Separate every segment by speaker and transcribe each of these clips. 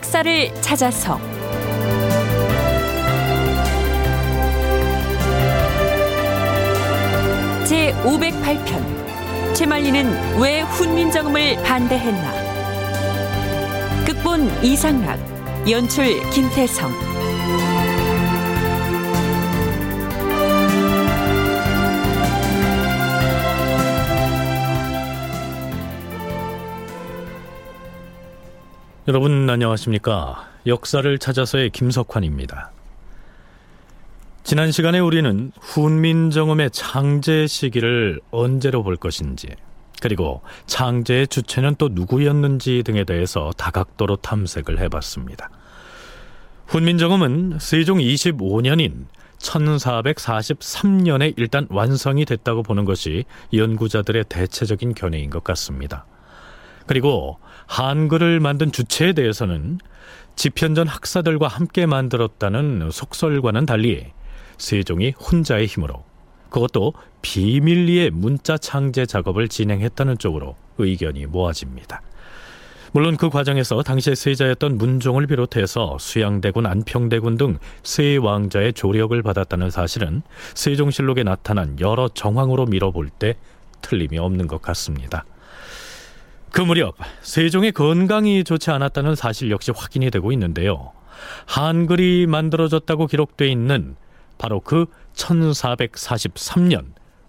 Speaker 1: 역사를 찾아서. 제 508편 최말리는 왜 훈민정음을 반대했나? 극본 이상락 연출 김태성
Speaker 2: 여러분 안녕하십니까? 역사를 찾아서의 김석환입니다. 지난 시간에 우리는 훈민정음의 창제 시기를 언제로 볼 것인지 그리고 창제의 주체는 또 누구였는지 등에 대해서 다각도로 탐색을 해봤습니다. 훈민정음은 세종 25년인 1443년에 일단 완성이 됐다고 보는 것이 연구자들의 대체적인 견해인 것 같습니다. 그리고 한글을 만든 주체에 대해서는 집현전 학사들과 함께 만들었다는 속설과는 달리 세종이 혼자의 힘으로 그것도 비밀리에 문자 창제 작업을 진행했다는 쪽으로 의견이 모아집니다. 물론 그 과정에서 당시의 세자였던 문종을 비롯해서 수양대군, 안평대군 등 세 왕자의 조력을 받았다는 사실은 세종실록에 나타난 여러 정황으로 밀어볼 때 틀림이 없는 것 같습니다. 그 무렵 세종의 건강이 좋지 않았다는 사실 역시 확인이 되고 있는데요. 한글이 만들어졌다고 기록돼 있는 바로 그 1443년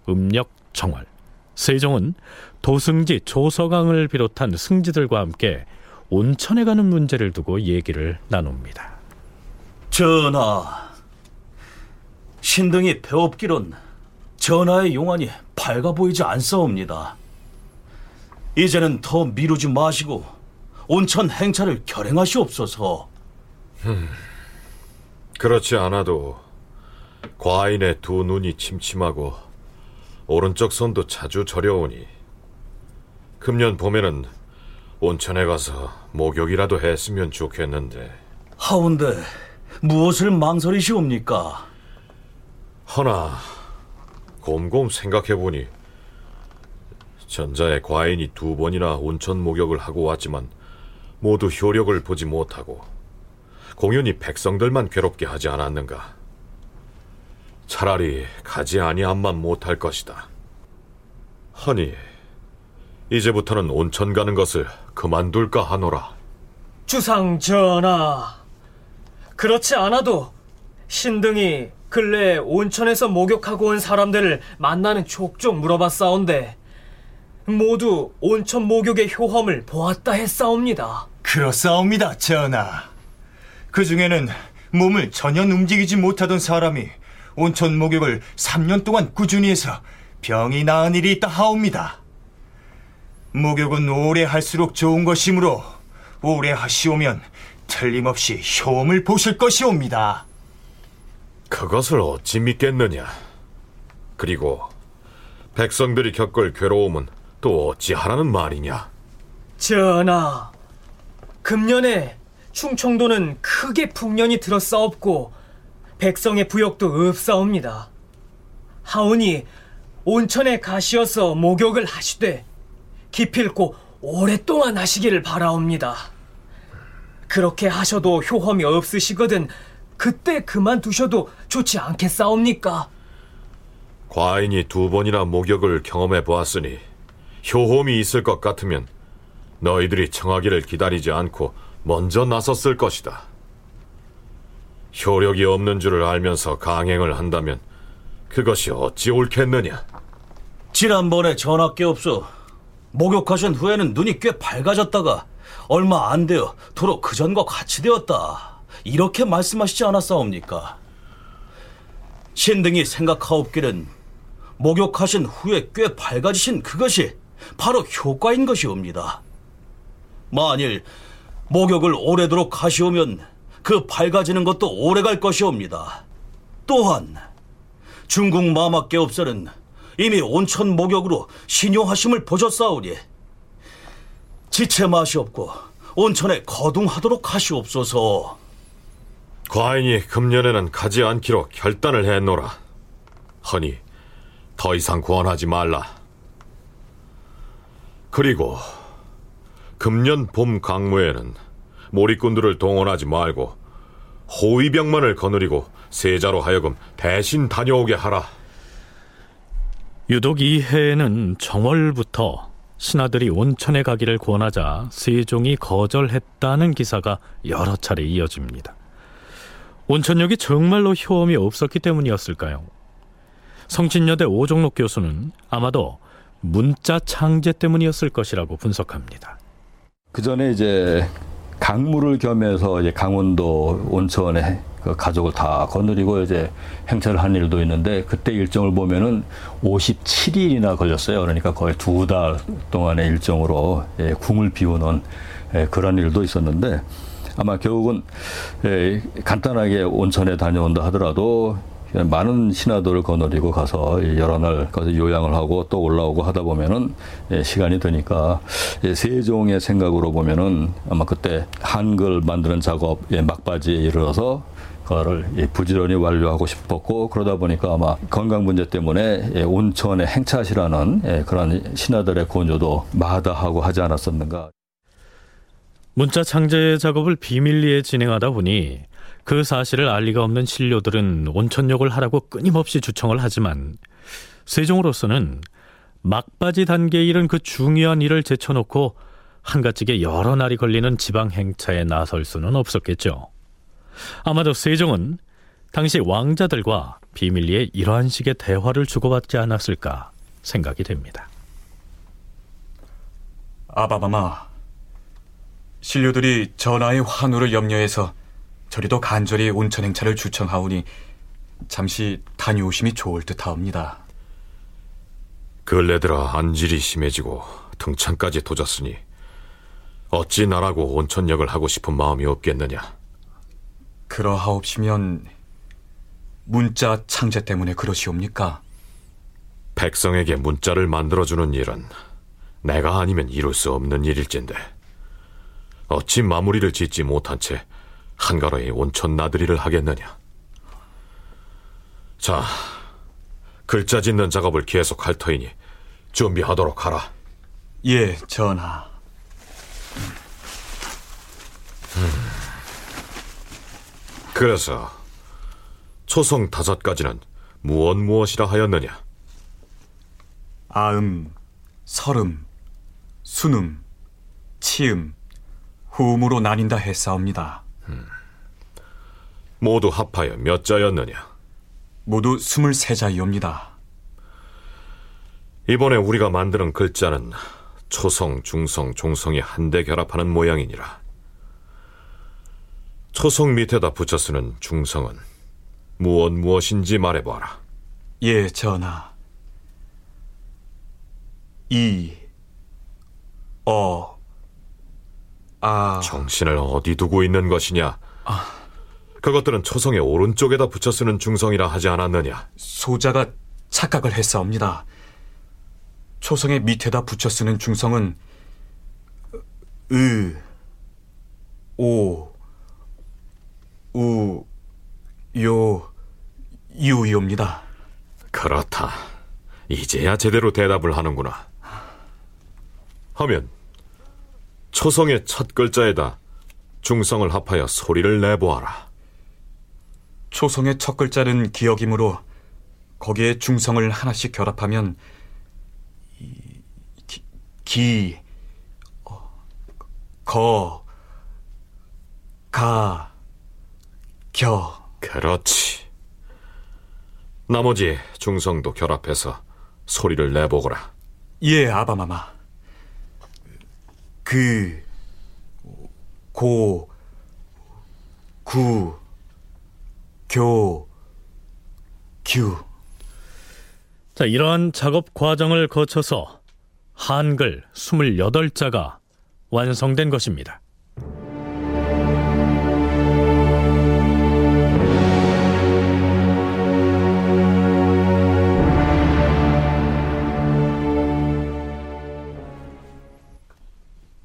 Speaker 2: 음력 정월 세종은 도승지 조서강을 비롯한 승지들과 함께 온천에 가는 문제를 두고 얘기를 나눕니다.
Speaker 3: 전하, 신등이 배웁기론 전하의 용안이 밝아 보이지 않사옵니다. 이제는 더 미루지 마시고 온천 행차를 결행하시옵소서.
Speaker 4: 그렇지 않아도 과인의 두 눈이 침침하고 오른쪽 손도 자주 저려오니 금년 봄에는 온천에 가서 목욕이라도 했으면 좋겠는데
Speaker 3: 하운데 무엇을 망설이시옵니까?
Speaker 4: 허나 곰곰 생각해보니 전자의 과인이 두 번이나 온천 목욕을 하고 왔지만 모두 효력을 보지 못하고 공연히 백성들만 괴롭게 하지 않았는가. 차라리 가지 아니함만 못할 것이다. 허니, 이제부터는 온천 가는 것을 그만둘까 하노라.
Speaker 5: 주상 전하, 그렇지 않아도 신등이 근래 온천에서 목욕하고 온 사람들을 만나는 족족 물어봤사온데 모두 온천 목욕의 효험을 보았다 했사옵니다.
Speaker 6: 그렇사옵니다, 전하. 그 중에는 몸을 전혀 움직이지 못하던 사람이 온천 목욕을 3년 동안 꾸준히 해서 병이 나은 일이 있다 하옵니다. 목욕은 오래 할수록 좋은 것이므로 오래 하시오면 틀림없이 효험을 보실 것이옵니다.
Speaker 4: 그것을 어찌 믿겠느냐? 그리고 백성들이 겪을 괴로움은 또 어찌하라는 말이냐?
Speaker 5: 전하, 금년에 충청도는 크게 풍년이 들었사옵고 백성의 부역도 없사옵니다. 하오니 온천에 가시어서 목욕을 하시되 기필코 오랫동안 하시기를 바라옵니다. 그렇게 하셔도 효험이 없으시거든 그때 그만두셔도 좋지 않겠사옵니까?
Speaker 4: 과인이 두 번이나 목욕을 경험해 보았으니 효험이 있을 것 같으면 너희들이 청하기를 기다리지 않고 먼저 나섰을 것이다. 효력이 없는 줄을 알면서 강행을 한다면 그것이 어찌 옳겠느냐?
Speaker 3: 지난번에 전하께 없어 목욕하신 후에는 눈이 꽤 밝아졌다가 얼마 안 되어 도로 그전과 같이 되었다. 이렇게 말씀하시지 않았사옵니까? 신등이 생각하옵기는 목욕하신 후에 꽤 밝아지신 그것이 바로 효과인 것이옵니다. 만일 목욕을 오래도록 하시오면 그 밝아지는 것도 오래 갈 것이옵니다. 또한 중국 마마께 없서는 이미 온천 목욕으로 신용하심을 보셨사오니 지체 마시옵고 온천에 거둥하도록 하시옵소서.
Speaker 4: 과인이 금년에는 가지 않기로 결단을 했노라. 허니 더 이상 권하지 말라. 그리고 금년 봄 강무에는 몰입꾼들을 동원하지 말고 호위병만을 거느리고 세자로 하여금 대신 다녀오게 하라.
Speaker 2: 유독 이 해에는 정월부터 신하들이 온천에 가기를 권하자 세종이 거절했다는 기사가 여러 차례 이어집니다. 온천역이 정말로 효험이 없었기 때문이었을까요? 성진여대 오종록 교수는 아마도 문자 창제 때문이었을 것이라고 분석합니다.
Speaker 7: 그 전에 이제 강물을 겸해서 이제 강원도 온천에 그 가족을 다 거느리고 이제 행차를 한 일도 있는데 그때 일정을 보면은 57일이나 걸렸어요. 그러니까 거의 두 달 동안의 일정으로 예, 궁을 비우는 예, 그런 일도 있었는데 아마 결국은 예, 간단하게 온천에 다녀온다 하더라도 많은 신하들을 거느리고 가서 여러 날 가서 요양을 하고 또 올라오고 하다 보면은 예, 시간이 드니까 예, 세종의 생각으로 보면은 아마 그때 한글 만드는 작업 막바지에 이르러서 그거를 예, 부지런히 완료하고 싶었고 그러다 보니까 아마 건강 문제 때문에 온천에 행차시라는 그런 신하들의 권유도 마다하고 하지 않았었는가.
Speaker 2: 문자 창제 작업을 비밀리에 진행하다 보니 그 사실을 알 리가 없는 신료들은 온천욕을 하라고 끊임없이 주청을 하지만 세종으로서는 막바지 단계에 이른 그 중요한 일을 제쳐놓고 한가지게 여러 날이 걸리는 지방 행차에 나설 수는 없었겠죠. 아마도 세종은 당시 왕자들과 비밀리에 이러한 식의 대화를 주고받지 않았을까 생각이 됩니다.
Speaker 8: 아바마마, 신료들이 전하의 환우를 염려해서 저리도 간절히 온천 행차를 주청하오니 잠시 다녀오심이 좋을 듯하옵니다.
Speaker 4: 근래 들어 안질이 심해지고 등창까지 도졌으니 어찌 나라고 온천역을 하고 싶은 마음이 없겠느냐.
Speaker 8: 그러하옵시면 문자 창제 때문에 그러시옵니까?
Speaker 4: 백성에게 문자를 만들어주는 일은 내가 아니면 이룰 수 없는 일일진데 어찌 마무리를 짓지 못한 채 한가로이 온천 나들이를 하겠느냐. 자, 글자 짓는 작업을 계속할 터이니 준비하도록 하라.
Speaker 8: 예, 전하.
Speaker 4: 음. 그래서 초성 다섯 가지는 무엇 무엇이라 하였느냐?
Speaker 8: 아음, 설음, 순음, 치음, 후음으로 나뉜다 했사옵니다. 음.
Speaker 4: 모두 합하여 몇 자였느냐?
Speaker 8: 모두 스물세 자이옵니다.
Speaker 4: 이번에 우리가 만드는 글자는 초성, 중성, 종성이 한데 결합하는 모양이니라. 초성 밑에다 붙여 쓰는 중성은 무엇 무엇인지 말해봐라.
Speaker 8: 예, 전하. 이, 어, 아.
Speaker 4: 정신을 어디 두고 있는 것이냐? 아. 그것들은 초성의 오른쪽에다 붙여 쓰는 중성이라 하지 않았느냐?
Speaker 8: 소자가 착각을 했사옵니다. 초성의 밑에다 붙여 쓰는 중성은 으, 오, 우, 요, 유이옵니다.
Speaker 4: 그렇다. 이제야 제대로 대답을 하는구나. 하면 초성의 첫 글자에다 중성을 합하여 소리를 내보아라.
Speaker 8: 초성의 첫 글자는 기억이므로 거기에 중성을 하나씩 결합하면 기, 기 어, 거, 가, 겨.
Speaker 4: 그렇지. 나머지 중성도 결합해서 소리를 내보거라.
Speaker 8: 예, 아바마마. 그, 고, 구, 교, 규.
Speaker 2: 자, 이러한 작업 과정을 거쳐서 한글 28자가 완성된 것입니다.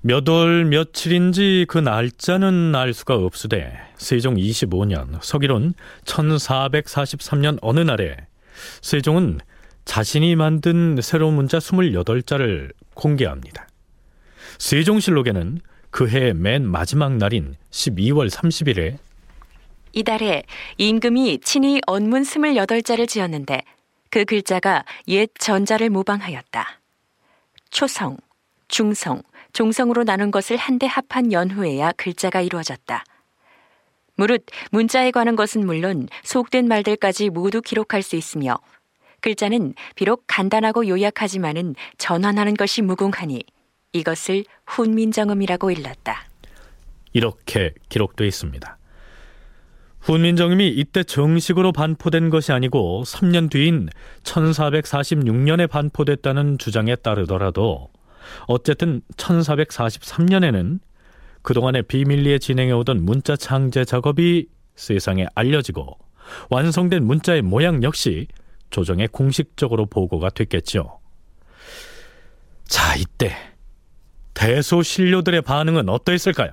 Speaker 2: 몇 월 며칠인지 그 날짜는 알 수가 없으되 세종 25년 서기론 1443년 어느 날에 세종은 자신이 만든 새로운 문자 28자를 공개합니다. 세종실록에는 그해 맨 마지막 날인 12월 30일에
Speaker 1: 이달에 임금이 친히 언문 28자를 지었는데 그 글자가 옛 전자를 모방하였다. 초성, 중성, 종성으로 나눈 것을 한데 합한 연후에야 글자가 이루어졌다. 무릇 문자에 관한 것은 물론 속된 말들까지 모두 기록할 수 있으며 글자는 비록 간단하고 요약하지만은 전환하는 것이 무궁하니 이것을 훈민정음이라고 일렀다.
Speaker 2: 이렇게 기록되어 있습니다. 훈민정음이 이때 정식으로 반포된 것이 아니고 3년 뒤인 1446년에 반포됐다는 주장에 따르더라도 어쨌든 1443년에는 그동안에 비밀리에 진행해오던 문자 창제 작업이 세상에 알려지고 완성된 문자의 모양 역시 조정에 공식적으로 보고가 됐겠죠. 자, 이때 대소신료들의 반응은 어떠했을까요?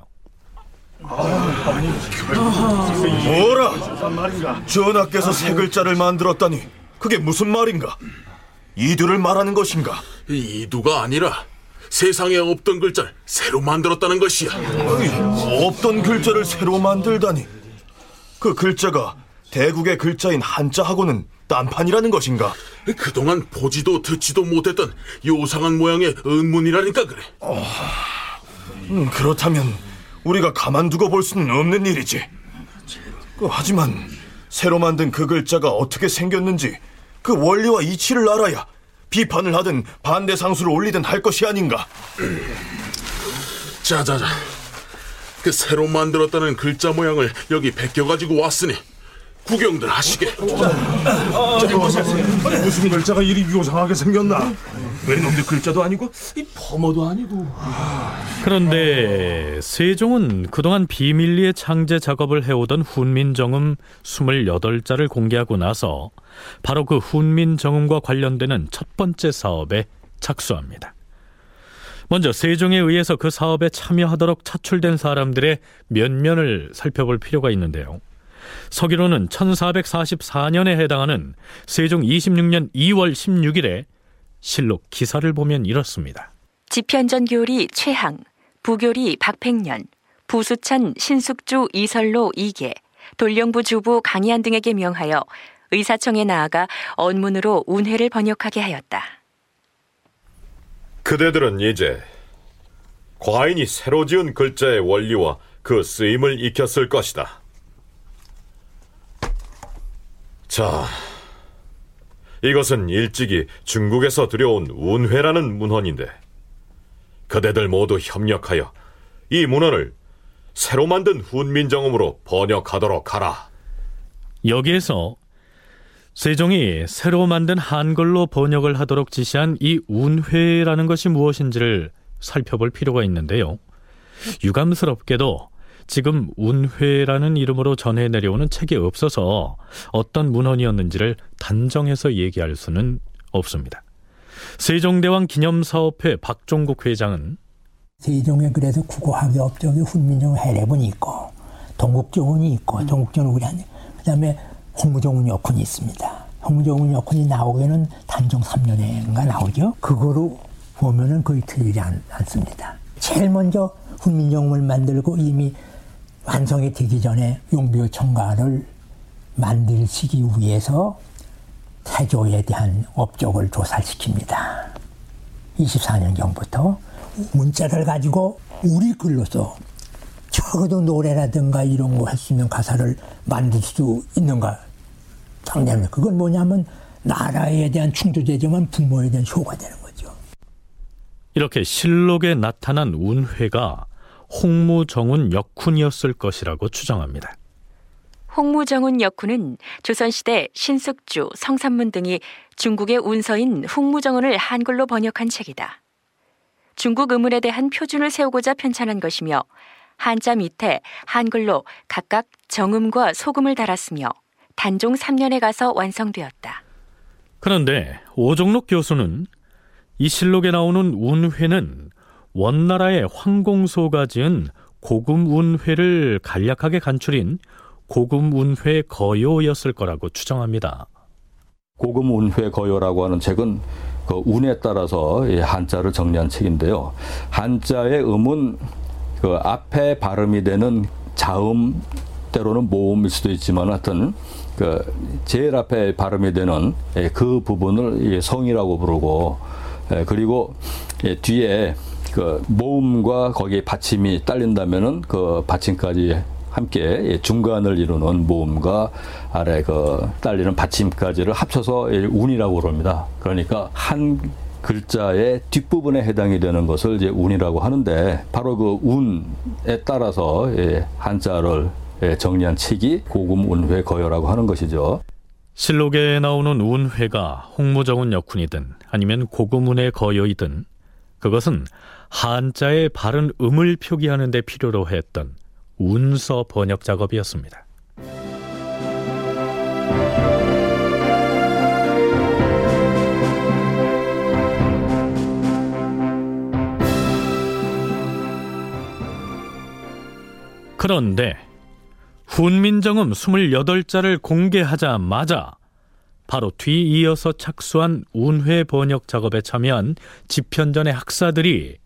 Speaker 9: 뭐라? 전하께서 새 글자를 만들었다니 그게 무슨 말인가? 이두를 말하는 것인가?
Speaker 10: 이두가 아니라 세상에 없던 글자를 새로 만들었다는 것이야.
Speaker 9: 아니, 없던 글자를 새로 만들다니 그 글자가 대국의 글자인 한자하고는 딴판이라는 것인가?
Speaker 10: 그동안 보지도 듣지도 못했던 요상한 모양의 은문이라니까 그래.
Speaker 9: 음, 그렇다면 우리가 가만두고 볼 수는 없는 일이지. 그, 하지만 새로 만든 그 글자가 어떻게 생겼는지 그 원리와 이치를 알아야 비판을 하든 반대 상수를 올리든 할 것이 아닌가.
Speaker 10: 자자자. 그 새로 만들었다는 글자 모양을 여기 베껴 가지고 왔으니 구경들 하시게.
Speaker 11: 무슨 글자가 이리 요상하게 생겼나? 외놈들 글자도 아니고 이 범어도 아니고.
Speaker 2: 그런데 세종은 그동안 비밀리에 창제 작업을 해오던 훈민정음 28자를 공개하고 나서 바로 그 훈민정음과 관련되는 첫 번째 사업에 착수합니다. 먼저 세종에 의해서 그 사업에 참여하도록 차출된 사람들의 면면을 살펴볼 필요가 있는데요. 서기로는 1444년에 해당하는 세종 26년 2월 16일에 실록 기사를 보면 이렇습니다.
Speaker 1: 지편전 교리 최항, 부교리 박팽년, 부수찬 신숙주 이설로 이계, 돌령부 주부 강희안 등에게 명하여 의사청에 나아가 언문으로 운회를 번역하게 하였다.
Speaker 4: 그대들은 이제 과인이 새로 지은 글자의 원리와 그 쓰임을 익혔을 것이다. 자, 이것은 일찍이 중국에서 들여온 운회라는 문헌인데 그대들 모두 협력하여 이 문헌을 새로 만든 훈민정음으로 번역하도록 하라.
Speaker 2: 여기에서 세종이 새로 만든 한글로 번역을 하도록 지시한 이 운회라는 것이 무엇인지를 살펴볼 필요가 있는데요. 유감스럽게도 지금 운회라는 이름으로 전해 내려오는 책이 없어서 어떤 문헌이었는지를 단정해서 얘기할 수는 없습니다. 세종대왕 기념사업회 박종국 회장은
Speaker 12: 세종에 그래서 국어학의 업적이 훈민정 해례본이 있고 동국정운이 있고 동국정운 우리 한 그다음에 홍무정운 여군이 있습니다. 홍무정운 여군이 나오기에는 단종 3년인가 나오죠. 그거로 보면은 거의 틀리지 않, 않습니다. 제일 먼저 훈민정음을 만들고 이미 완성이 되기 전에 용비어 청가를 만들시기 위해서 태조에 대한 업적을 조사시킵니다. 24년 전부터 문자를 가지고 우리 글로서 적어도 노래라든가 이런 거 할 수 있는 가사를 만들 수 있는가 장냐면 그건 뭐냐면 나라에 대한 충주되지만 부모에 대한 효가 되는 거죠.
Speaker 2: 이렇게 실록에 나타난 운회가 홍무정운 역훈이었을 것이라고 추정합니다.
Speaker 1: 홍무정운 역훈은 조선시대 신숙주, 성산문 등이 중국의 운서인 홍무정운을 한글로 번역한 책이다. 중국 의문에 대한 표준을 세우고자 편찬한 것이며 한자 밑에 한글로 각각 정음과 소금을 달았으며 단종 3년에 가서 완성되었다.
Speaker 2: 그런데 오종록 교수는 이 실록에 나오는 운회는 원나라의 황공소가 지은 고금운회를 간략하게 간추린 고금운회 거요였을 거라고 추정합니다.
Speaker 7: 고금운회 거요라고 하는 책은 그 운에 따라서 한자를 정리한 책인데요. 한자의 음은 그 앞에 발음이 되는 자음 때로는 모음일 수도 있지만 하여튼 그 제일 앞에 발음이 되는 예, 그 부분을 성이라고 부르고 예, 그리고 예, 뒤에 그 모음과 거기에 받침이 딸린다면은 그 받침까지 함께 중간을 이루는 모음과 아래 그 딸리는 받침까지를 합쳐서 운이라고 그럽니다. 그러니까 한 글자의 뒷부분에 해당이 되는 것을 이제 운이라고 하는데 바로 그 운에 따라서 한자를 정리한 책이 고금 운회 거여라고 하는 것이죠.
Speaker 2: 실록에 나오는 운회가 홍무정운 역훈이든 아니면 고금운의 거여이든 그것은 한자의 바른 음을 표기하는 데 필요로 했던 운서 번역 작업이었습니다. 그런데 훈민정음 28자를 공개하자마자 바로 뒤이어서 착수한 운회 번역 작업에 참여한 집현전의 학사들이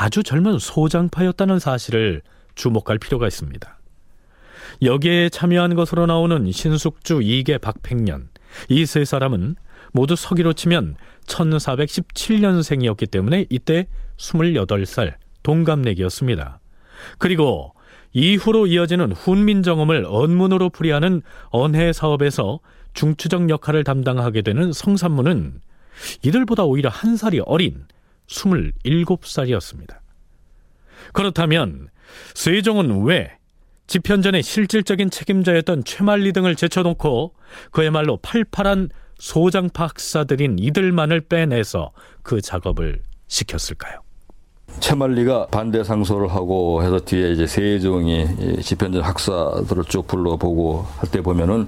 Speaker 2: 아주 젊은 소장파였다는 사실을 주목할 필요가 있습니다. 여기에 참여한 것으로 나오는 신숙주, 이계, 박팽년 이 세 사람은 모두 서기로 치면 1417년생이었기 때문에 이때 28살 동갑내기였습니다. 그리고 이후로 이어지는 훈민정음을 언문으로 풀이하는 언해 사업에서 중추적 역할을 담당하게 되는 성산문은 이들보다 오히려 한 살이 어린 27살이었습니다. 그렇다면 세종은 왜 집현전의 실질적인 책임자였던 최만리 등을 제쳐놓고 그야말로 팔팔한 소장파 학사들인 이들만을 빼내서 그 작업을 시켰을까요?
Speaker 7: 최만리가 반대 상소를 하고 해서 뒤에 이제 세종이 집현전 학사들을 쭉 불러보고 할 때 보면은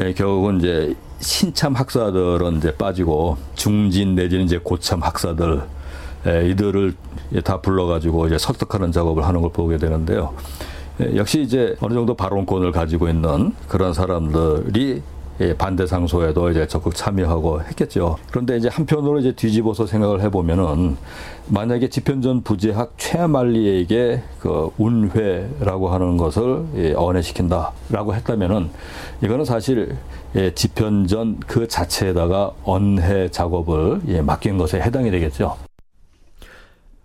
Speaker 7: 예, 결국은 이제 신참 학사들은 이제 빠지고 중진 내지는 이제 고참 학사들 예, 이들을 다 불러가지고 이제 설득하는 작업을 하는 걸 보게 되는데요. 예, 역시 이제 어느 정도 발언권을 가지고 있는 그런 사람들이 예, 반대 상소에도 이제 적극 참여하고 했겠죠. 그런데 이제 한편으로 이제 뒤집어서 생각을 해보면은 만약에 집현전 부재학 최말리에게 그 운회라고 하는 것을 예, 언해시킨다라고 했다면은 이거는 사실 예, 집현전 그 자체에다가 언해 작업을 예, 맡긴 것에 해당이 되겠죠.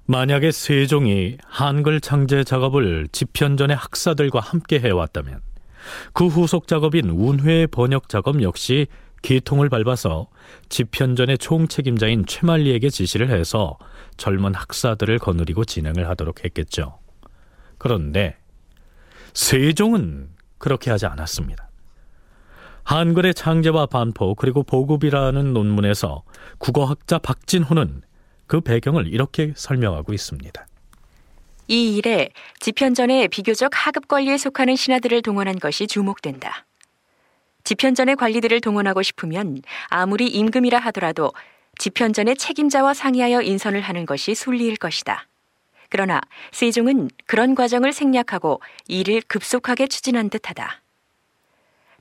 Speaker 2: 만약에 세종이 한글 창제 작업을 집현전의 학사들과 함께 해왔다면 그 후속 작업인 운회 번역 작업 역시 기통을 밟아서 집현전의 총책임자인 최만리에게 지시를 해서 젊은 학사들을 거느리고 진행을 하도록 했겠죠. 그런데 세종은 그렇게 하지 않았습니다. 한글의 창제와 반포 그리고 보급이라는 논문에서 국어학자 박진호는 그 배경을 이렇게 설명하고 있습니다.
Speaker 1: 이 일에 집현전의 비교적 하급 관리에 속하는 신하들을 동원한 것이 주목된다. 집현전의 관리들을 동원하고 싶으면 아무리 임금이라 하더라도 집현전의 책임자와 상의하여 인선을 하는 것이 순리일 것이다. 그러나 세종은 그런 과정을 생략하고 일을 급속하게 추진한 듯하다.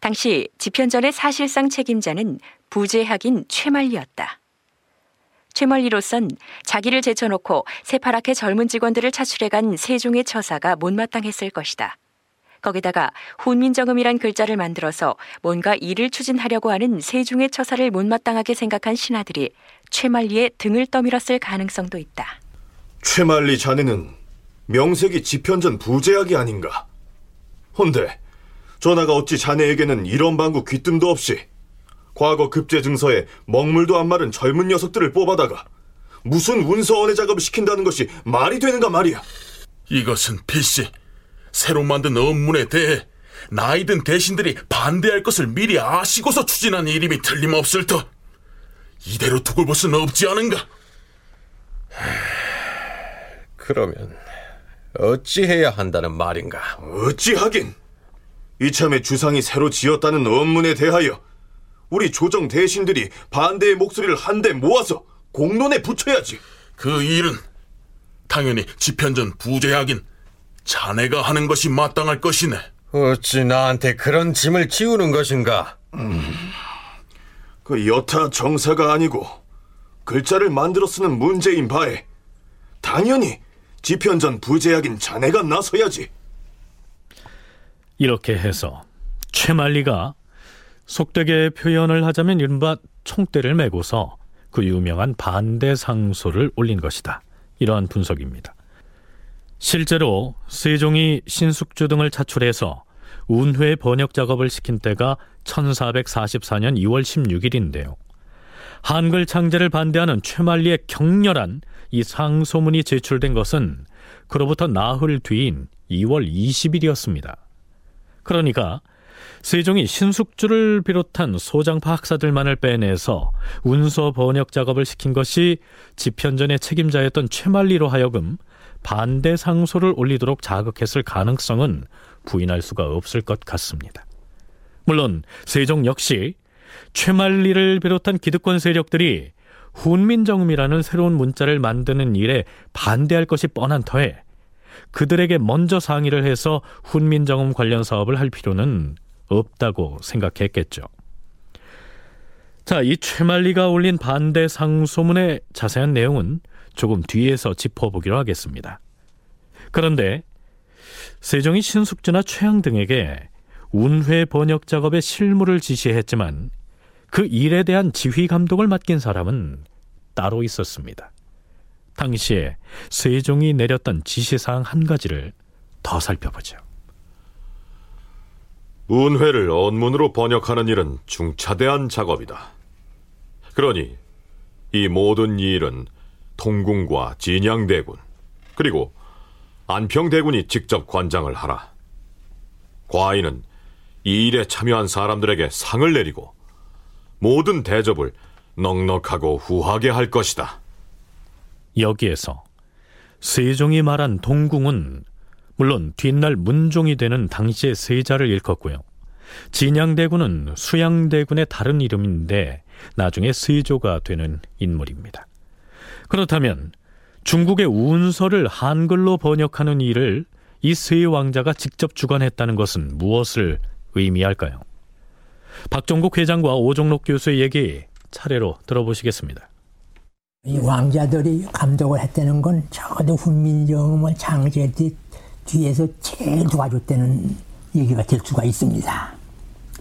Speaker 1: 당시 집현전의 사실상 책임자는 부재학인 최만리였다. 최멀리로선 자기를 제쳐놓고 새파랗게 젊은 직원들을 차출해간 세종의 처사가 못마땅했을 것이다. 거기다가 훈민정음이란 글자를 만들어서 뭔가 일을 추진하려고 하는 세종의 처사를 못마땅하게 생각한 신하들이 최만리의 등을 떠밀었을 가능성도 있다.
Speaker 9: 최만리 자네는 명색이 집현전 부재학이 아닌가? 헌데 전하가 어찌 자네에게는 이런 방구 귀뜸도 없이 과거 급제 증서에 먹물도 안 마른 젊은 녀석들을 뽑아다가 무슨 운서원의 작업을 시킨다는 것이 말이 되는가 말이야.
Speaker 10: 이것은 필시 새로 만든 업문에 대해 나이든 대신들이 반대할 것을 미리 아시고서 추진한 일임이 틀림없을 터. 이대로 두고 볼 수는 없지 않은가?
Speaker 13: 그러면 어찌해야 한다는 말인가?
Speaker 9: 어찌하긴 이참에 주상이 새로 지었다는 업문에 대하여 우리 조정 대신들이 반대의 목소리를 한데 모아서 공론에 붙여야지.
Speaker 10: 그 일은 당연히 집현전 부재하긴 자네가 하는 것이 마땅할 것이네.
Speaker 13: 어찌 나한테 그런 짐을 지우는 것인가? 음,
Speaker 9: 그 여타 정사가 아니고 글자를 만들어 쓰는 문제인 바에 당연히 지편전 부제약인 자네가 나서야지.
Speaker 2: 이렇게 해서 최만리가 속되게 표현을 하자면 이른바 총대를 메고서 그 유명한 반대 상소를 올린 것이다. 이러한 분석입니다. 실제로 세종이 신숙주 등을 차출해서 운회 번역 작업을 시킨 때가 1444년 2월 16일인데요. 한글 창제를 반대하는 최만리의 격렬한 이 상소문이 제출된 것은 그로부터 나흘 뒤인 2월 20일이었습니다. 그러니까 세종이 신숙주를 비롯한 소장파 학사들만을 빼내서 운서 번역 작업을 시킨 것이 집현전의 책임자였던 최만리로 하여금 반대 상소를 올리도록 자극했을 가능성은 부인할 수가 없을 것 같습니다. 물론 세종 역시 최만리를 비롯한 기득권 세력들이 훈민정음이라는 새로운 문자를 만드는 일에 반대할 것이 뻔한 터에 그들에게 먼저 상의를 해서 훈민정음 관련 사업을 할 필요는 없다고 생각했겠죠. 자, 이 최만리가 올린 반대 상소문의 자세한 내용은 조금 뒤에서 짚어보기로 하겠습니다. 그런데 세종이 신숙주나 최양 등에게 운회 번역 작업의 실무를 지시했지만 그 일에 대한 지휘 감독을 맡긴 사람은 따로 있었습니다. 당시에 세종이 내렸던 지시사항 한 가지를 더 살펴보죠.
Speaker 4: 운회를 언문으로 번역하는 일은 중차대한 작업이다. 그러니 이 모든 일은 통궁과 진양대군 그리고 안평대군이 직접 관장을 하라. 과인은 이 일에 참여한 사람들에게 상을 내리고 모든 대접을 넉넉하고 후하게 할 것이다.
Speaker 2: 여기에서 세종이 말한 동궁은 물론 뒷날 문종이 되는 당시의 세자를 일컫고요. 진양대군은 수양대군의 다른 이름인데 나중에 세조가 되는 인물입니다. 그렇다면 중국의 운서를 한글로 번역하는 일을 이 세 왕자가 직접 주관했다는 것은 무엇을 의미할까요? 박종국 회장과 오종록 교수의 얘기 차례로 들어보시겠습니다.
Speaker 12: 이 왕자들이 감독을 했다는 건 적어도 훈민정음을 창제할 때 뒤에서 제일 도와줬다는 얘기가 될 수가 있습니다.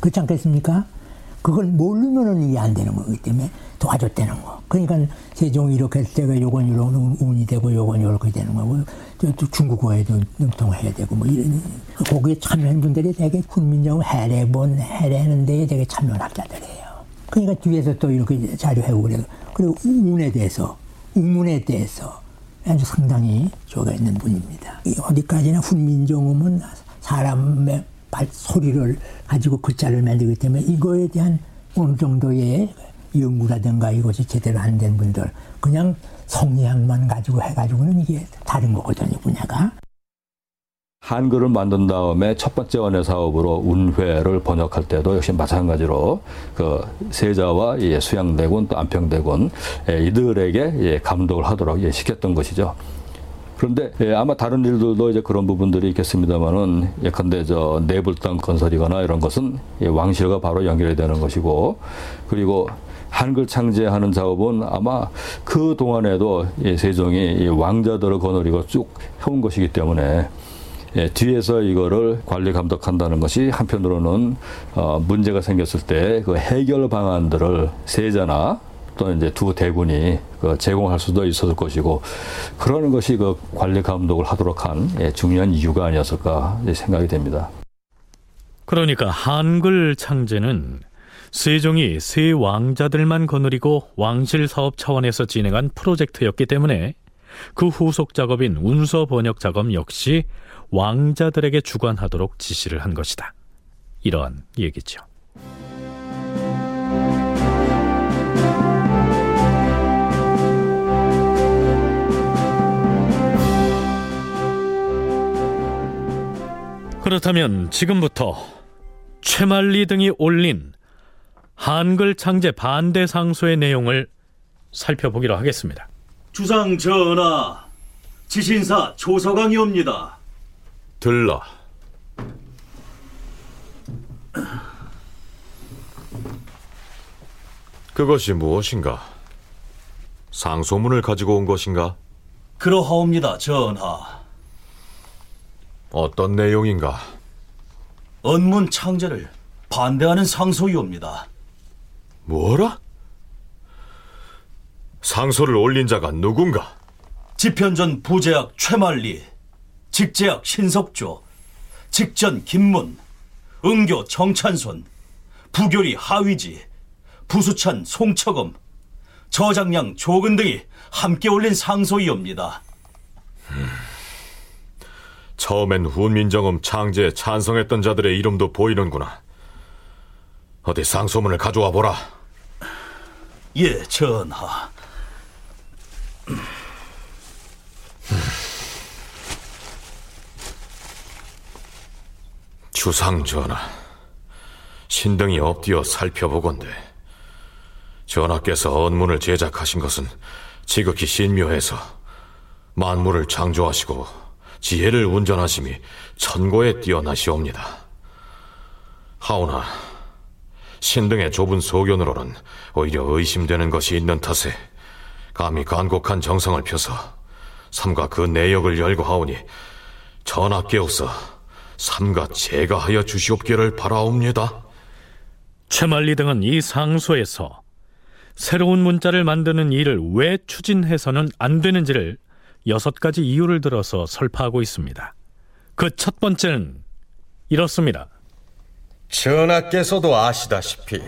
Speaker 12: 그렇지 않겠습니까? 그걸 모르면은 이게 안 되는 거기 때문에 도와줬다는 거. 그러니까 세종이 이렇게 했을 때가 요건 이런 운이 되고 요건 이렇게 되는 거고 또 중국어에도 능통해야 되고 뭐 이런 거기에 참여한 분들이 되게 군민정 해례본 해례하는 데에 되게 참여한 학자들이에요. 그러니까 뒤에서 또 이렇게 자료해오고 그래요. 그리고 운에 대해서 우문에 대해서 아주 상당히 조가 있는 분입니다. 어디까지나 훈민정 음은 사람의 발 소리를 가지고 글자를 만들기 때문에 이거에 대한 어느 정도의 연구라든가 이것이 제대로 안 된 분들 그냥 성리학만 가지고 해가지고는 이게 다른 거거든요 분야가.
Speaker 7: 한글을 만든 다음에 첫 번째 원의 사업으로 운회를 번역할 때도 역시 마찬가지로 그 세자와 예, 수양대군 또 안평대군 예, 이들에게 예, 감독을 하도록 예, 시켰던 것이죠. 그런데 예, 아마 다른 일들도 이제 그런 부분들이 있겠습니다만은 예컨대 저 내불당 건설이거나 이런 것은 예, 왕실과 바로 연결이 되는 것이고 그리고 한글 창제하는 작업은 아마 그 동안에도 예, 세종이 왕자들을 거느리고 쭉 해온 것이기 때문에 예, 뒤에서 이거를 관리 감독한다는 것이 한편으로는 어, 문제가 생겼을 때 그 해결 방안들을 세자나 또 이제 두 대군이 그 제공할 수도 있었을 것이고 그러는 것이 그 관리 감독을 하도록 한 예, 중요한 이유가 아니었을까 생각이 됩니다.
Speaker 2: 그러니까 한글 창제는 세종이 세 왕자들만 거느리고 왕실 사업 차원에서 진행한 프로젝트였기 때문에 그 후속 작업인 운서 번역 작업 역시 왕자들에게 주관하도록 지시를 한 것이다. 이러한 얘기죠. 그렇다면 지금부터 최만리 등이 올린 한글 창제 반대 상소의 내용을 살펴보기로 하겠습니다.
Speaker 3: 주상 전하, 지신사 조서강이옵니다.
Speaker 4: 들라. 그것이 무엇인가? 상소문을 가지고 온 것인가?
Speaker 3: 그러하옵니다, 전하.
Speaker 4: 어떤 내용인가?
Speaker 3: 언문 창제를 반대하는 상소이옵니다.
Speaker 4: 뭐라? 상소를 올린 자가 누군가?
Speaker 3: 집현전 부제학 최만리, 직제학 신석조, 직전 김문, 응교 정찬손, 부교리 하위지, 부수찬 송처검, 저장량 조근 등이 함께 올린 상소이옵니다.
Speaker 4: 처음엔 훈민정음 창제에 찬성했던 자들의 이름도 보이는구나. 어디 상소문을 가져와 보라.
Speaker 3: 예, 전하.
Speaker 4: 주상 전하, 신등이 엎드려 살펴보건대 전하께서 언문을 제작하신 것은 지극히 신묘해서 만물을 창조하시고 지혜를 운전하심이 천고에 뛰어나시옵니다. 하오나 신등의 좁은 소견으로는 오히려 의심되는 것이 있는 탓에 감히 간곡한 정성을 펴서 삼가 그 내역을 열고 하오니 전하께옵서 삼가 제가 하여 주시옵기를 바라옵니다.
Speaker 2: 최만리 등은 이 상소에서 새로운 문자를 만드는 일을 왜 추진해서는 안 되는지를 여섯 가지 이유를 들어서 설파하고 있습니다. 그 첫 번째는 이렇습니다.
Speaker 13: 전하께서도 아시다시피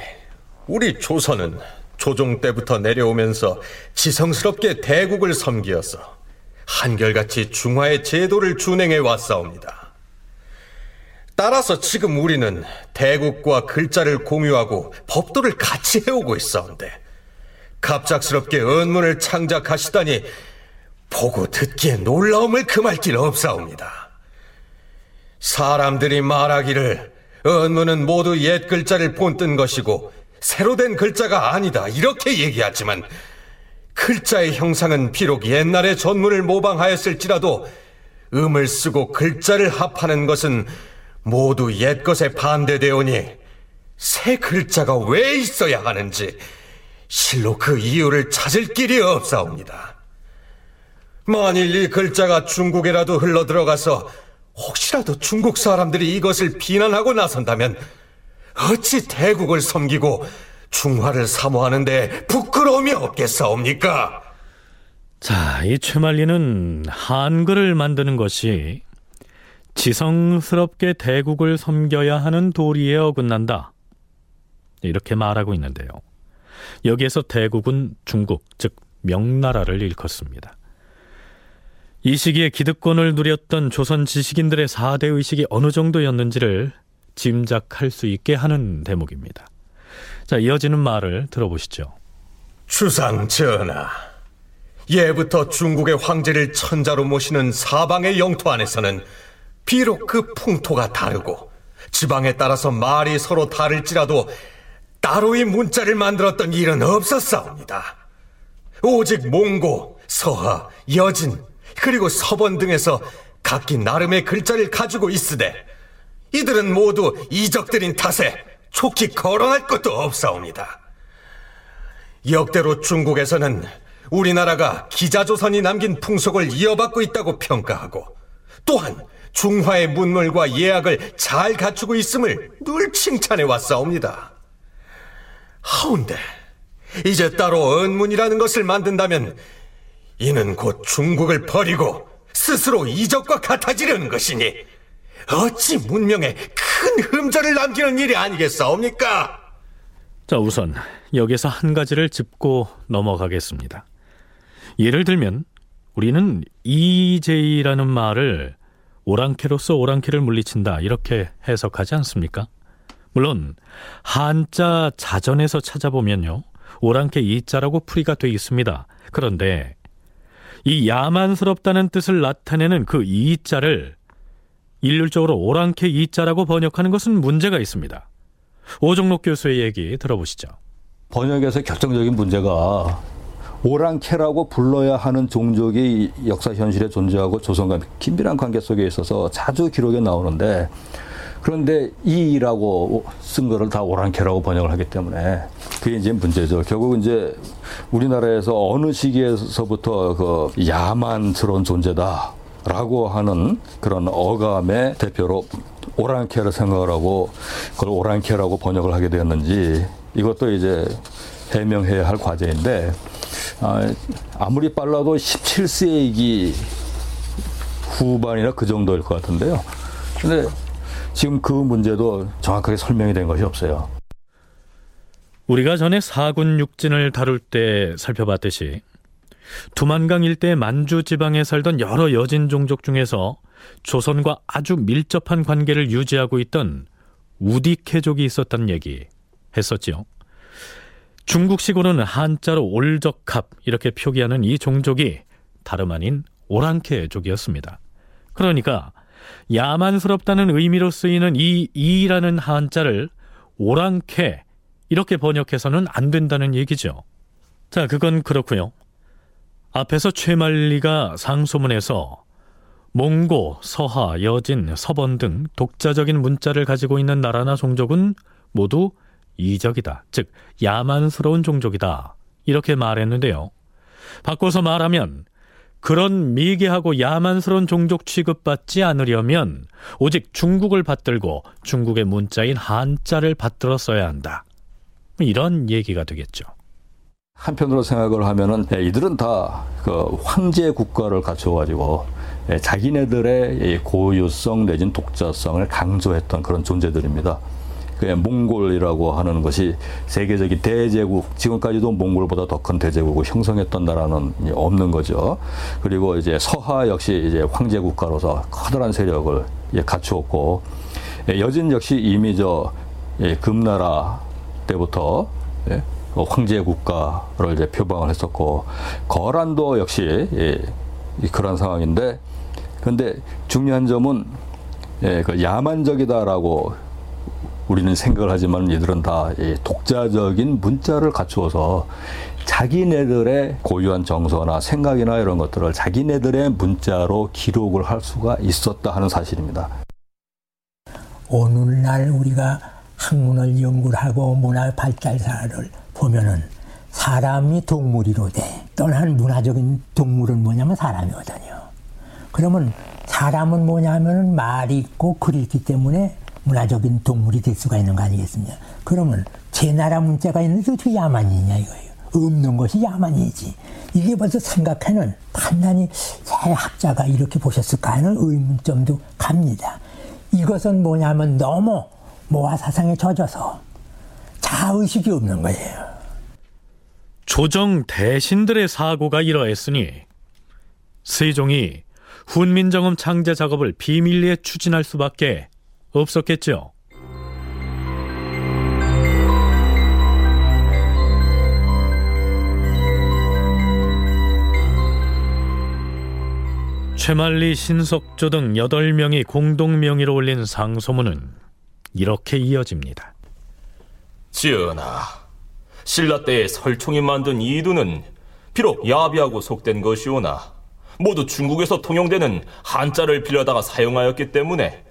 Speaker 13: 우리 조선은 조종 때부터 내려오면서 지성스럽게 대국을 섬기어서 한결같이 중화의 제도를 준행해 왔사옵니다. 따라서 지금 우리는 대국과 글자를 공유하고 법도를 같이 해오고 있사온데 갑작스럽게 언문을 창작하시다니 보고 듣기에 놀라움을 금할 길 없사옵니다. 사람들이 말하기를 언문은 모두 옛 글자를 본뜬 것이고 새로 된 글자가 아니다 이렇게 얘기하지만 글자의 형상은 비록 옛날의 전문을 모방하였을지라도 음을 쓰고 글자를 합하는 것은 모두 옛 것에 반대되오니 새 글자가 왜 있어야 하는지 실로 그 이유를 찾을 길이 없사옵니다. 만일 이 글자가 중국에라도 흘러 들어가서 혹시라도 중국 사람들이 이것을 비난하고 나선다면 어찌 대국을 섬기고 중화를 사모하는데 부끄러움이 없겠사옵니까?
Speaker 2: 자, 이 최만리는 한글을 만드는 것이 지성스럽게 대국을 섬겨야 하는 도리에 어긋난다. 이렇게 말하고 있는데요. 여기에서 대국은 중국, 즉 명나라를 일컫습니다. 이 시기에 기득권을 누렸던 조선 지식인들의 사대 의식이 어느 정도였는지를 짐작할 수 있게 하는 대목입니다. 자, 이어지는 말을 들어보시죠.
Speaker 13: 주상 전하, 예부터 중국의 황제를 천자로 모시는 사방의 영토 안에서는 비록 그 풍토가 다르고 지방에 따라서 말이 서로 다를지라도 따로의 문자를 만들었던 일은 없었사옵니다. 오직 몽고, 서하, 여진, 그리고 서번 등에서 각기 나름의 글자를 가지고 있으되 이들은 모두 이적들인 탓에 좋게 거론할 것도 없사옵니다. 역대로 중국에서는 우리나라가 기자조선이 남긴 풍속을 이어받고 있다고 평가하고 또한 중화의 문물과 예약을 잘 갖추고 있음을 늘 칭찬해 왔사옵니다. 하운데 이제 따로 언문이라는 것을 만든다면 이는 곧 중국을 버리고 스스로 이적과 같아지려는 것이니 어찌 문명에 큰 흠절을 남기는 일이 아니겠사옵니까?
Speaker 2: 자, 우선 여기서 한 가지를 짚고 넘어가겠습니다. 예를 들면 우리는 EJ라는 말을 오랑캐로서 오랑캐를 물리친다 이렇게 해석하지 않습니까? 물론 한자 자전에서 찾아보면요. 오랑캐 이자라고 풀이가 돼 있습니다. 그런데 이 야만스럽다는 뜻을 나타내는 그 이자를 일률적으로 오랑캐 이자라고 번역하는 것은 문제가 있습니다. 오종록 교수의 얘기 들어보시죠.
Speaker 7: 번역에서 결정적인 문제가 오랑캐라고 불러야 하는 종족이 역사 현실에 존재하고 조선과 긴밀한 관계 속에 있어서 자주 기록에 나오는데 그런데 이라고 쓴 거를 다 오랑캐라고 번역을 하기 때문에 그게 이제 문제죠. 결국 이제 우리나라에서 어느 시기에서부터 그 야만스러운 존재다 라고 하는 그런 어감의 대표로 오랑캐를 생각을 하고 그걸 오랑캐라고 번역을 하게 되었는지 이것도 이제 해명해야 할 과제인데 아, 무리 빨라도 17세기 후반이나 그 정도일 것 같은데요. 근데 지금 그 문제도 정확하게 설명이 된 것이 없어요.
Speaker 2: 우리가 전에 사군 육진을 다룰 때 살펴봤듯이 두만강 일대 만주 지방에 살던 여러 여진 종족 중에서 조선과 아주 밀접한 관계를 유지하고 있던 우디케족이 있었다는 얘기 했었지요. 중국식으로는 한자로 올적합 이렇게 표기하는 이 종족이 다름 아닌 오랑캐족이었습니다. 그러니까 야만스럽다는 의미로 쓰이는 이 이라는 한자를 오랑캐 이렇게 번역해서는 안 된다는 얘기죠. 자, 그건 그렇고요. 앞에서 최말리가 상소문에서 몽고, 서하, 여진, 서번 등 독자적인 문자를 가지고 있는 나라나 종족은 모두 이적이다. 즉, 야만스러운 종족이다. 이렇게 말했는데요. 바꿔서 말하면 그런 미개하고 야만스러운 종족 취급받지 않으려면 오직 중국을 받들고 중국의 문자인 한자를 받들어 써야 한다. 이런 얘기가 되겠죠.
Speaker 7: 한편으로 생각을 하면은 예, 이들은 다 그 황제 국가를 갖춰가지고 예, 자기네들의 고유성 내진 독자성을 강조했던 그런 존재들입니다. 그 몽골이라고 하는 것이 세계적인 대제국 지금까지도 몽골보다 더 큰 대제국을 형성했던 나라는 없는 거죠. 그리고 이제 서하 역시 이제 황제 국가로서 커다란 세력을 갖추었고 예, 여진 역시 이미 저 금나라 때부터 그 황제 국가를 이제 표방을 했었고 거란도 역시 예, 그런 상황인데 근데 중요한 점은 예, 그 야만적이다라고 우리는 생각을 하지만 이들은 다 독자적인 문자를 갖추어서 자기네들의 고유한 정서나 생각이나 이런 것들을 자기네들의 문자로 기록을 할 수가 있었다 하는 사실입니다.
Speaker 12: 오늘날 우리가 학문을 연구를 하고 문화 발달사를 보면은 사람이 동물이로 돼. 떠난 문화적인 동물은 뭐냐면 사람이거든요. 그러면 사람은 뭐냐면은 말이 있고 글이 있기 때문에 문화적인 동물이 될 수가 있는 거 아니겠습니까? 그러면 제 나라 문자가 있는데 어떻게 야만이냐 이거예요. 없는 것이 야만이지. 이게 벌써 생각하는 판단이 새 학자가 이렇게 보셨을까 하는 의문점도 갑니다. 이것은 뭐냐면 너무 모아 사상에 젖어서 자의식이 없는 거예요.
Speaker 2: 조정 대신들의 사고가 이러했으니 세종이 훈민정음 창제 작업을 비밀리에 추진할 수밖에 없었겠죠. 최만리 신석조 등 8명이 공동 명의로 올린 상소문은 이렇게 이어집니다.
Speaker 14: 지은아, 신라 때에 설총이 만든 이두는 비록 야비하고 속된 것이오나 모두 중국에서 통용되는 한자를 빌려다가 사용하였기 때문에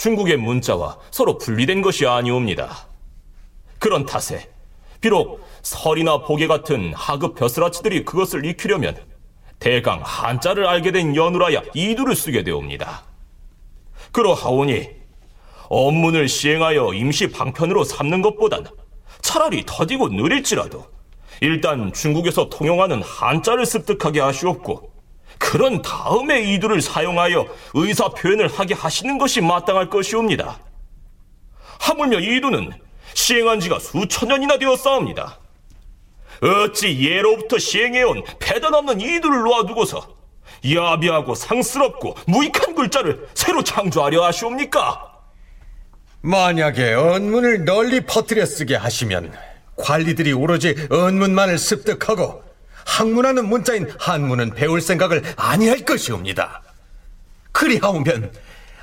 Speaker 14: 중국의 문자와 서로 분리된 것이 아니옵니다. 그런 탓에 비록 설이나 보게 같은 하급 벼슬아치들이 그것을 익히려면 대강 한자를 알게 된 연우라야 이두를 쓰게 되옵니다. 그러하오니 업문을 시행하여 임시 방편으로 삼는 것보단 차라리 더디고 느릴지라도 일단 중국에서 통용하는 한자를 습득하게 하시옵고 그런 다음에 이들을 사용하여 의사 표현을 하게 하시는 것이 마땅할 것이옵니다. 하물며 이두는 시행한 지가 수천 년이나 되었사옵니다. 어찌 예로부터 시행해온 패단 없는 이두를 놓아두고서 야비하고 상스럽고 무익한 글자를 새로 창조하려 하시옵니까?
Speaker 13: 만약에 언문을 널리 퍼뜨려 쓰게 하시면 관리들이 오로지 언문만을 습득하고 학문하는 문자인 한문은 배울 생각을 아니할 것이옵니다. 그리하오면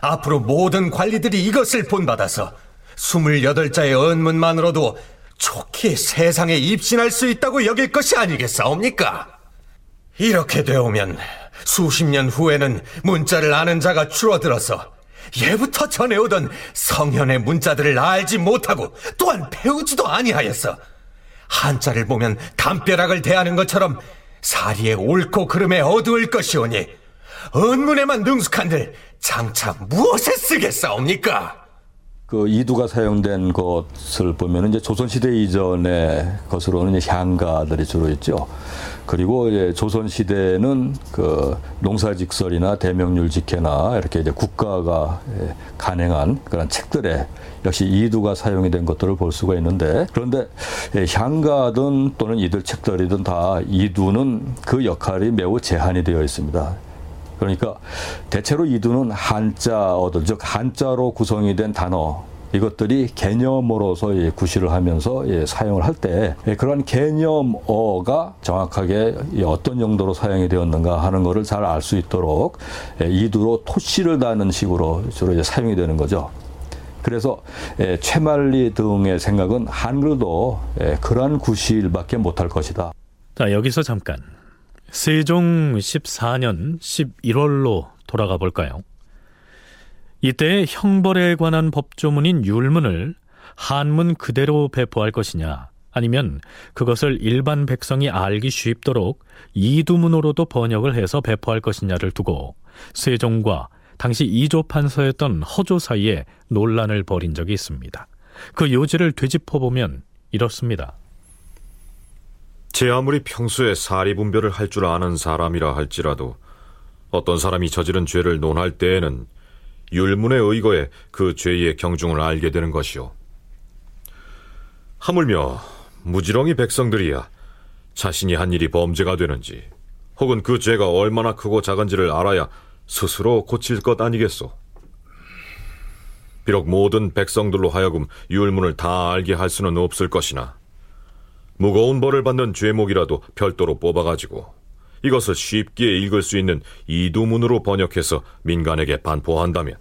Speaker 13: 앞으로 모든 관리들이 이것을 본받아서 28자의 언문만으로도 좋게 세상에 입신할 수 있다고 여길 것이 아니겠사옵니까? 이렇게 되오면 수십 년 후에는 문자를 아는 자가 줄어들어서 예부터 전해오던 성현의 문자들을 알지 못하고 또한 배우지도 아니하였어. 한자를 보면 담벼락을 대하는 것처럼 사리의 옳고 그름에 어두울 것이오니 언문에만 능숙한들 장차 무엇에 쓰겠사옵니까?
Speaker 7: 그 이두가 사용된 것을 보면 이제 조선시대 이전의 것으로는 이제 향가들이 주로 있죠. 그리고 이제 조선시대는 그 농사직설이나 대명률 직해나 이렇게 이제 국가가 예, 간행한 그런 책들에 역시 이두가 사용이 된 것들을 볼 수가 있는데 그런데 예, 향가든 또는 이들 책들이든 다 이두는 그 역할이 매우 제한이 되어 있습니다. 그러니까 대체로 이두는 한자어들 즉 한자로 구성이 된 단어 이것들이 개념으로서 구실을 하면서 사용을 할 때 그런 개념어가 정확하게 어떤 용도로 사용이 되었는가 하는 것을 잘 알 수 있도록 이두로 토시를 다는 식으로 주로 사용이 되는 거죠. 그래서 최말리 등의 생각은 한글도 그러한 구실밖에 못할 것이다.
Speaker 2: 자 여기서 잠깐 세종 14년 11월로 돌아가 볼까요? 이때 형벌에 관한 법조문인 율문을 한문 그대로 배포할 것이냐, 아니면 그것을 일반 백성이 알기 쉽도록 이두문으로도 번역을 해서 배포할 것이냐를 두고 세종과 당시 이조 판서였던 허조 사이에 논란을 벌인 적이 있습니다. 그 요지를 되짚어보면 이렇습니다.
Speaker 4: 제 아무리 평소에 사리 분별을 할 줄 아는 사람이라 할지라도 어떤 사람이 저지른 죄를 논할 때에는 율문에 의거해 그 죄의 경중을 알게 되는 것이오. 하물며 무지렁이 백성들이야 자신이 한 일이 범죄가 되는지 혹은 그 죄가 얼마나 크고 작은지를 알아야 스스로 고칠 것 아니겠소. 비록 모든 백성들로 하여금 율문을 다 알게 할 수는 없을 것이나 무거운 벌을 받는 죄목이라도 별도로 뽑아가지고 이것을 쉽게 읽을 수 있는 이두문으로 번역해서 민간에게 반포한다면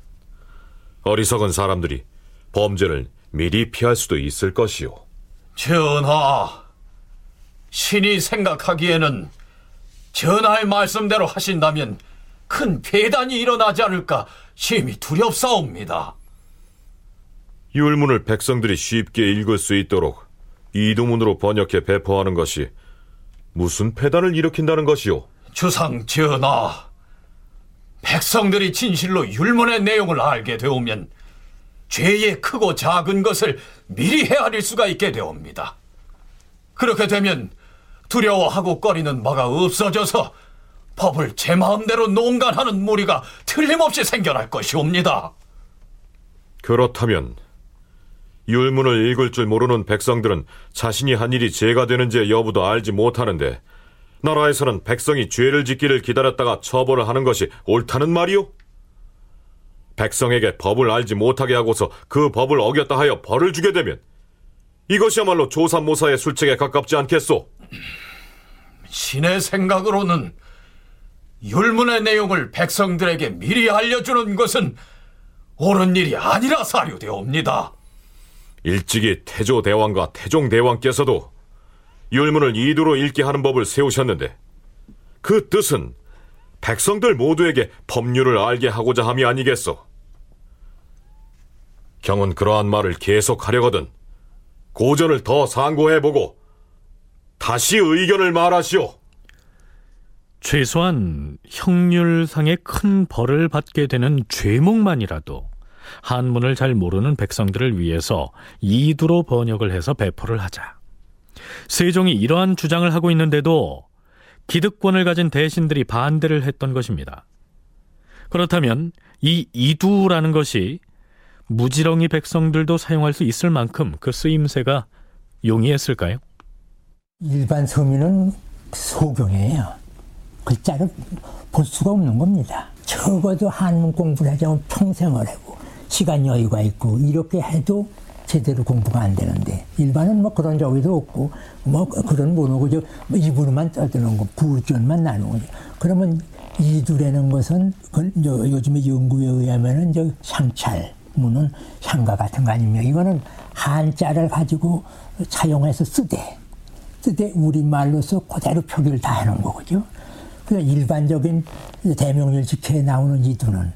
Speaker 4: 어리석은 사람들이 범죄를 미리 피할 수도 있을 것이오.
Speaker 15: 전하, 신이 생각하기에는 전하의 말씀대로 하신다면 큰 폐단이 일어나지 않을까 심히 두렵사옵니다.
Speaker 4: 율문을 백성들이 쉽게 읽을 수 있도록 이두문으로 번역해 배포하는 것이 무슨 폐단을 일으킨다는 것이오?
Speaker 15: 주상 전하, 백성들이 진실로 율문의 내용을 알게 되오면 죄의 크고 작은 것을 미리 헤아릴 수가 있게 되옵니다. 그렇게 되면 두려워하고 꺼리는 바가 없어져서 법을 제 마음대로 농간하는 무리가 틀림없이 생겨날 것이옵니다.
Speaker 4: 그렇다면 율문을 읽을 줄 모르는 백성들은 자신이 한 일이 죄가 되는지 여부도 알지 못하는데 나라에서는 백성이 죄를 짓기를 기다렸다가 처벌을 하는 것이 옳다는 말이오? 백성에게 법을 알지 못하게 하고서 그 법을 어겼다 하여 벌을 주게 되면 이것이야말로 조삼모사의 술책에 가깝지 않겠소?
Speaker 15: 신의 생각으로는 율문의 내용을 백성들에게 미리 알려주는 것은 옳은 일이 아니라 사료되옵니다.
Speaker 4: 일찍이 태조 대왕과 태종 대왕께서도 율문을 이두로 읽게 하는 법을 세우셨는데 그 뜻은 백성들 모두에게 법률을 알게 하고자 함이 아니겠소. 경은 그러한 말을 계속하려거든 고전을 더 상고해보고 다시 의견을 말하시오.
Speaker 2: 최소한 형률상의 큰 벌을 받게 되는 죄목만이라도 한문을 잘 모르는 백성들을 위해서 이두로 번역을 해서 배포를 하자. 세종이 이러한 주장을 하고 있는데도 기득권을 가진 대신들이 반대를 했던 것입니다. 그렇다면 이 이두라는 것이 무지렁이 백성들도 사용할 수 있을 만큼 그 쓰임새가 용이했을까요?
Speaker 12: 일반 서민은 소경이에요. 글자를 볼 수가 없는 겁니다. 적어도 한문 공부를 하자면 평생을 하고 시간 여유가 있고 이렇게 해도 제대로 공부가 안 되는데 일반은 뭐 그런 저기도 없고 뭐 그런 모노고 저 입으로만 떠드는 거 구전만 나누는 거죠. 그러면 이두라는 것은 그 요즘에 연구에 의하면은 저 상찰문은 향가 같은 거 아닙니까? 이거는 한자를 가지고 사용해서 쓰되 쓰되 우리말로서 그대로 표기를 다 하는 거거죠. 그래서 일반적인 대명률 직해에 나오는 이두는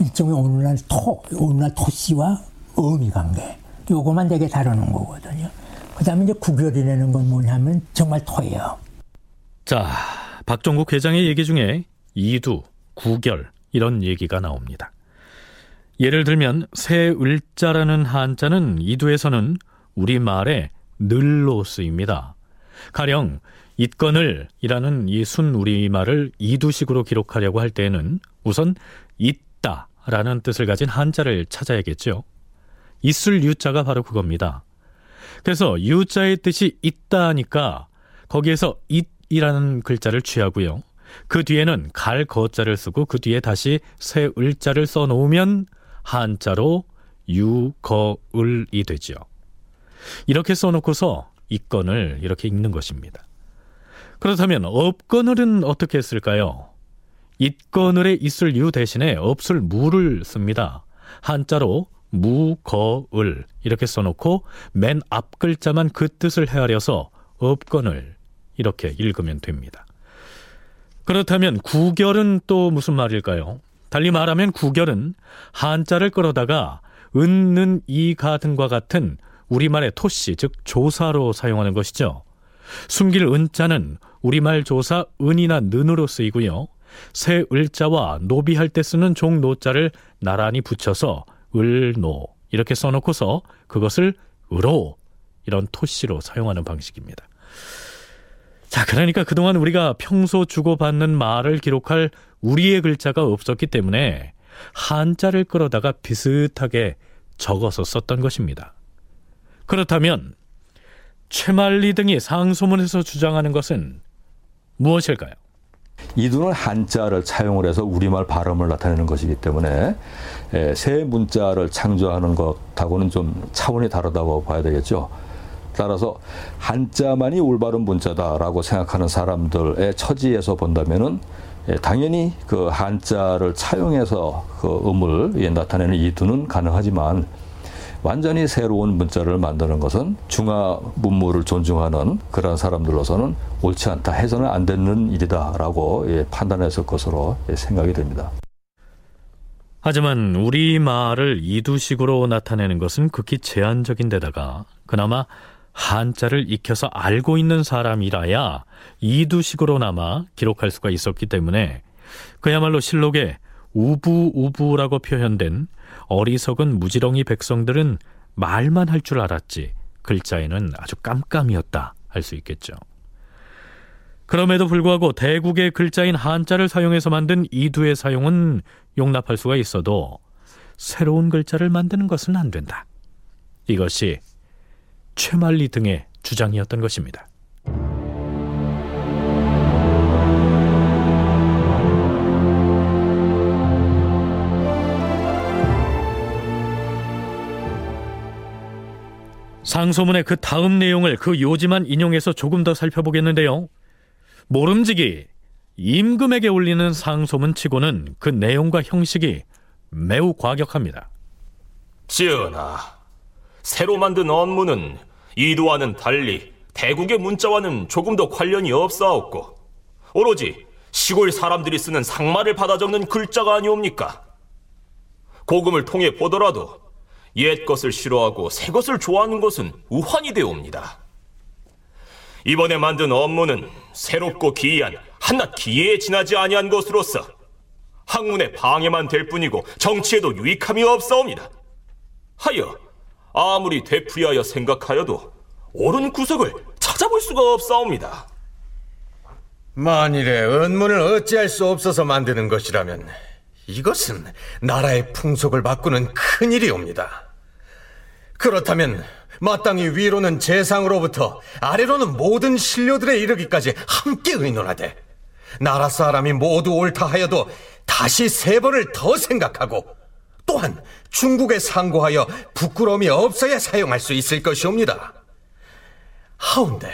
Speaker 12: 일종의 오늘날 토, 오늘날 토씨와 어미 관계. 요거만 되게 다루는 거거든요. 그 다음에 이제 구결이라는 건 뭐냐면 정말 토예요.
Speaker 2: 자, 박종국 회장의 얘기 중에 이두, 구결, 이런 얘기가 나옵니다. 예를 들면, 새 을자라는 한자는 이두에서는 우리말에 늘로 쓰입니다. 가령, it건을 이라는 이 순 우리말을 이두식으로 기록하려고 할 때에는 우선 있다 라는 뜻을 가진 한자를 찾아야겠죠. 있을 유자가 바로 그겁니다. 그래서 유자의 뜻이 있다니까 거기에서 it이라는 글자를 취하고요. 그 뒤에는 갈 거자를 쓰고 그 뒤에 다시 새 을자를 써 놓으면 한자로 유거을이 되죠. 이렇게 써 놓고서 이건을 이렇게 읽는 것입니다. 그렇다면 업건을은 어떻게 했을까요? It건을에 있을 유 대신에 없을 무를 씁니다. 한자로 무거을 이렇게 써놓고 맨 앞 글자만 그 뜻을 헤아려서 업건을 이렇게 읽으면 됩니다. 그렇다면 구결은 또 무슨 말일까요? 달리 말하면 구결은 한자를 끌어다가 은는 이가 등과 같은 우리말의 토시 즉 조사로 사용하는 것이죠. 숨길 은자는 우리말 조사 은이나 는으로 쓰이고요. 새 을자와 노비할 때 쓰는 종노자를 나란히 붙여서 을노 이렇게 써놓고서 그것을 으로 이런 토시로 사용하는 방식입니다. 자, 그러니까 그동안 우리가 평소 주고받는 말을 기록할 우리의 글자가 없었기 때문에 한자를 끌어다가 비슷하게 적어서 썼던 것입니다. 그렇다면 최말리 등이 상소문에서 주장하는 것은 무엇일까요?
Speaker 7: 이두는 한자를 차용을 해서 우리말 발음을 나타내는 것이기 때문에 새 문자를 창조하는 것하고는 좀 차원이 다르다고 봐야 되겠죠. 따라서 한자만이 올바른 문자다라고 생각하는 사람들의 처지에서 본다면은 당연히 그 한자를 차용해서 그 음을 나타내는 이두는 가능하지만 완전히 새로운 문자를 만드는 것은 중화 문물을 존중하는 그런 사람들로서는 옳지 않다 해서는 안 되는 일이다라고 판단했을 것으로 생각이 됩니다.
Speaker 2: 하지만 우리 말을 이두식으로 나타내는 것은 극히 제한적인 데다가 그나마 한자를 익혀서 알고 있는 사람이라야 이두식으로나마 기록할 수가 있었기 때문에 그야말로 실록에 우부우부라고 표현된 어리석은 무지렁이 백성들은 말만 할 줄 알았지 글자에는 아주 깜깜이었다 할 수 있겠죠. 그럼에도 불구하고 대국의 글자인 한자를 사용해서 만든 이두의 사용은 용납할 수가 있어도 새로운 글자를 만드는 것은 안 된다. 이것이 최말리 등의 주장이었던 것입니다. 상소문의 그 다음 내용을 그 요지만 인용해서 조금 더 살펴보겠는데요. 모름지기 임금에게 올리는 상소문 치고는 그 내용과 형식이 매우 과격합니다.
Speaker 14: 지은아, 새로 만든 언문은 이두와는 달리 대국의 문자와는 조금 더 관련이 없사옵고 오로지 시골 사람들이 쓰는 상말을 받아 적는 글자가 아니옵니까? 고금을 통해 보더라도 옛 것을 싫어하고 새 것을 좋아하는 것은 우환이 되옵니다. 이번에 만든 업무는 새롭고 기이한 한낱 기회에 지나지 아니한 것으로서 학문의 방해만 될 뿐이고 정치에도 유익함이 없사옵니다. 하여 아무리 되풀이하여 생각하여도 옳은 구석을 찾아볼 수가 없사옵니다.
Speaker 13: 만일에 은문을 어찌할 수 없어서 만드는 것이라면 이것은 나라의 풍속을 바꾸는 큰일이옵니다. 그렇다면 마땅히 위로는 재상으로부터 아래로는 모든 신료들에 이르기까지 함께 의논하되 나라 사람이 모두 옳다 하여도 다시 세 번을 더 생각하고 또한 중국에 상고하여 부끄러움이 없어야 사용할 수 있을 것이옵니다. 하운데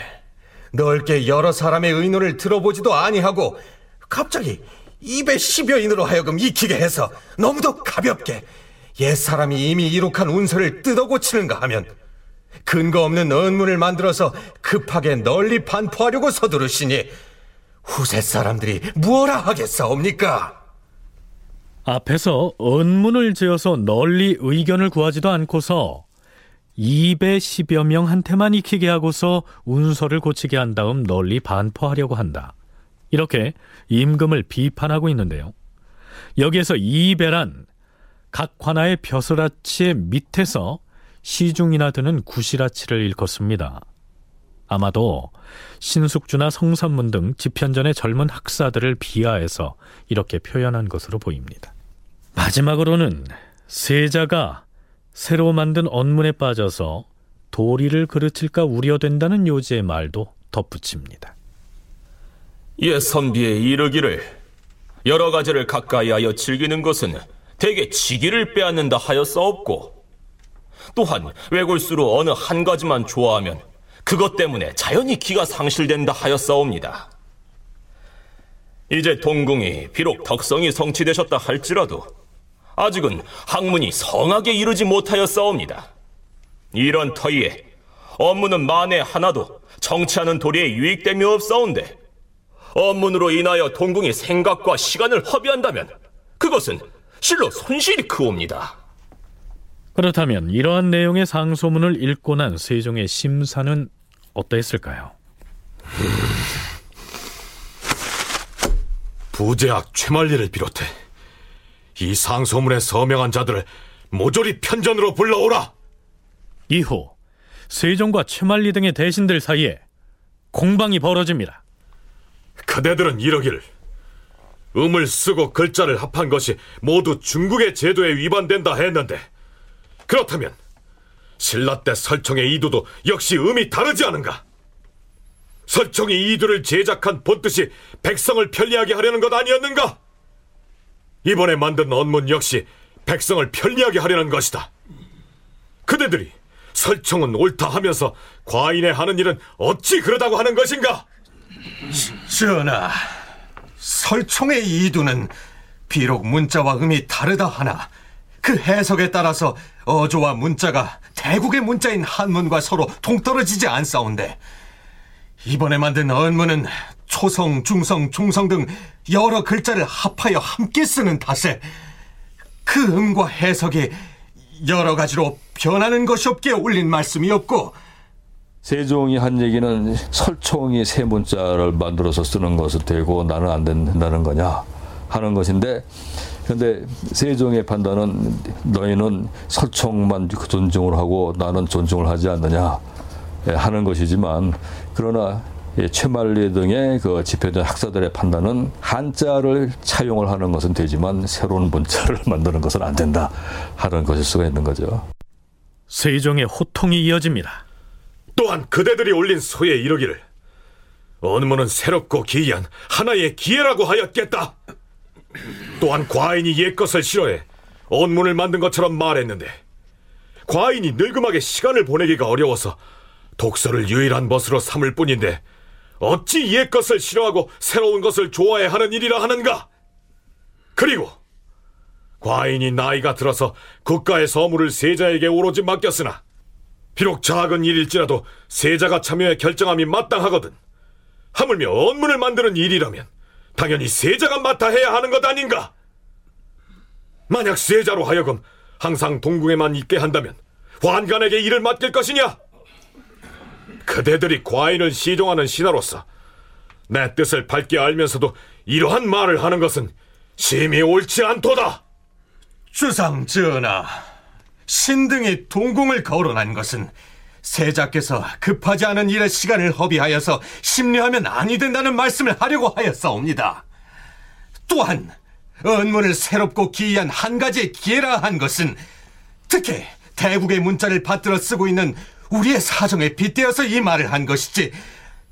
Speaker 13: 넓게 여러 사람의 의논을 들어보지도 아니하고 갑자기 입에 십여인으로 하여금 익히게 해서 너무도 가볍게 옛 사람이 이미 이룩한 운서를 뜯어 고치는가 하면 근거 없는 언문을 만들어서 급하게 널리 반포하려고 서두르시니 후세 사람들이 무엇라 하겠사옵니까?
Speaker 2: 앞에서 언문을 지어서 널리 의견을 구하지도 않고서 210여 명한테만 익히게 하고서 운서를 고치게 한 다음 널리 반포하려고 한다. 이렇게 임금을 비판하고 있는데요. 여기에서 이배란 각 관아의 벼슬아치의 밑에서 시중이나 드는 구실아치를 일컫습니다. 아마도 신숙주나 성선문 등 집현전의 젊은 학사들을 비하해서 이렇게 표현한 것으로 보입니다. 마지막으로는 세자가 새로 만든 언문에 빠져서 도리를 그르칠까 우려된다는 요지의 말도 덧붙입니다.
Speaker 14: 옛 선비에 이르기를 여러 가지를 가까이하여 즐기는 것은 대개 지기를 빼앗는다 하였사옵고 또한 외골수로 어느 한 가지만 좋아하면 그것 때문에 자연히 기가 상실된다 하였사옵니다. 이제 동궁이 비록 덕성이 성취되셨다 할지라도 아직은 학문이 성하게 이르지 못하였사옵니다. 이런 터위에 업무는 만에 하나도 정치하는 도리에 유익됨이 없사온데 업문으로 인하여 동궁이 생각과 시간을 허비한다면 그것은 실로 손실이 크옵니다.
Speaker 2: 그렇다면 이러한 내용의 상소문을 읽고 난 세종의 심사는 어떠했을까요?
Speaker 4: 부제학 최만리를 비롯해 이 상소문에 서명한 자들을 모조리 편전으로 불러오라.
Speaker 2: 이후 세종과 최만리 등의 대신들 사이에 공방이 벌어집니다.
Speaker 4: 그대들은 이러기를 음을 쓰고 글자를 합한 것이 모두 중국의 제도에 위반된다 했는데 그렇다면 신라 때 설청의 이두도 역시 음이 다르지 않은가? 설청이 이두를 제작한 본뜻이 백성을 편리하게 하려는 것 아니었는가? 이번에 만든 언문 역시 백성을 편리하게 하려는 것이다. 그대들이 설청은 옳다 하면서 과인의 하는 일은 어찌 그러다고 하는 것인가?
Speaker 13: 전하, 설총의 이두는 비록 문자와 음이 다르다 하나 그 해석에 따라서 어조와 문자가 대국의 문자인 한문과 서로 동떨어지지 않사온데 이번에 만든 언문은 초성, 중성, 중성 등 여러 글자를 합하여 함께 쓰는 탓에 그 음과 해석이 여러 가지로 변하는 것이 없기에 올린 말씀이 없고
Speaker 7: 세종이 한 얘기는 설총이 세 문자를 만들어서 쓰는 것을 되고 나는 안 된다는 거냐 하는 것인데 근데 세종의 판단은 너희는 설총만 존중을 하고 나는 존중을 하지 않느냐 예, 하는 것이지만 그러나 예, 최만리 등의 그 집회전 학사들의 판단은 한자를 차용을 하는 것은 되지만 새로운 문자를 만드는 것은 안 된다 하는 것일 수가 있는 거죠.
Speaker 2: 세종의 호통이 이어집니다.
Speaker 4: 또한 그대들이 올린 소에 이르기를 언문은 새롭고 기이한 하나의 기회라고 하였겠다. 또한 과인이 옛것을 싫어해 언문을 만든 것처럼 말했는데 과인이 늙음하게 시간을 보내기가 어려워서 독서를 유일한 것으로 삼을 뿐인데 어찌 옛것을 싫어하고 새로운 것을 좋아해 하는 일이라 하는가? 그리고 과인이 나이가 들어서 국가의 서무를 세자에게 오로지 맡겼으나 비록 작은 일일지라도 세자가 참여해 결정함이 마땅하거든. 하물며 언문을 만드는 일이라면 당연히 세자가 맡아 해야 하는 것 아닌가? 만약 세자로 하여금 항상 동궁에만 있게 한다면 환관에게 일을 맡길 것이냐? 그대들이 과인을 시종하는 신하로서 내 뜻을 밝게 알면서도 이러한 말을 하는 것은 심히 옳지 않도다.
Speaker 13: 주상 전하, 신등이 동궁을 거론한 것은 세자께서 급하지 않은 일에 시간을 허비하여서 심려하면 아니 된다는 말씀을 하려고 하였사옵니다. 또한 언문을 새롭고 기이한 한 가지의 기회라 한 것은 특히 대국의 문자를 받들어 쓰고 있는 우리의 사정에 빗대어서 이 말을 한 것이지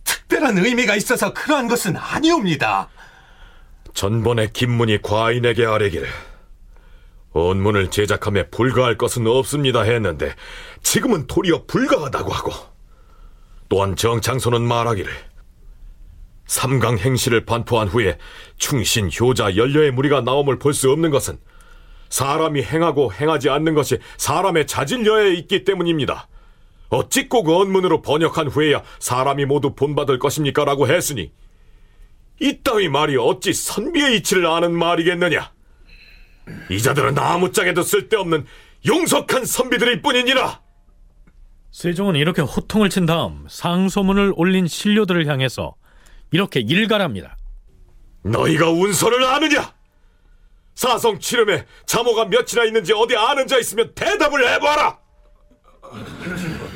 Speaker 13: 특별한 의미가 있어서 그러한 것은 아니옵니다.
Speaker 4: 전번에 김문이 과인에게 아뢰기를 언문을 제작함에 불가할 것은 없습니다 했는데 지금은 도리어 불가하다고 하고 또한 정창소는 말하기를 삼강 행시를 반포한 후에 충신, 효자, 연려의 무리가 나옴을 볼 수 없는 것은 사람이 행하고 행하지 않는 것이 사람의 자질여에 있기 때문입니다. 어찌 꼭 언문으로 번역한 후에야 사람이 모두 본받을 것입니까? 라고 했으니 이 따위 말이 어찌 선비의 이치를 아는 말이겠느냐? 이자들은 아무짝에도 쓸데없는 용석한 선비들일 뿐이니라.
Speaker 2: 세종은 이렇게 호통을 친 다음 상소문을 올린 신료들을 향해서 이렇게 일갈합니다.
Speaker 4: 너희가 운서를 아느냐? 사성 칠음에 자모가 몇이나 있는지 어디 아는 자 있으면 대답을 해봐라.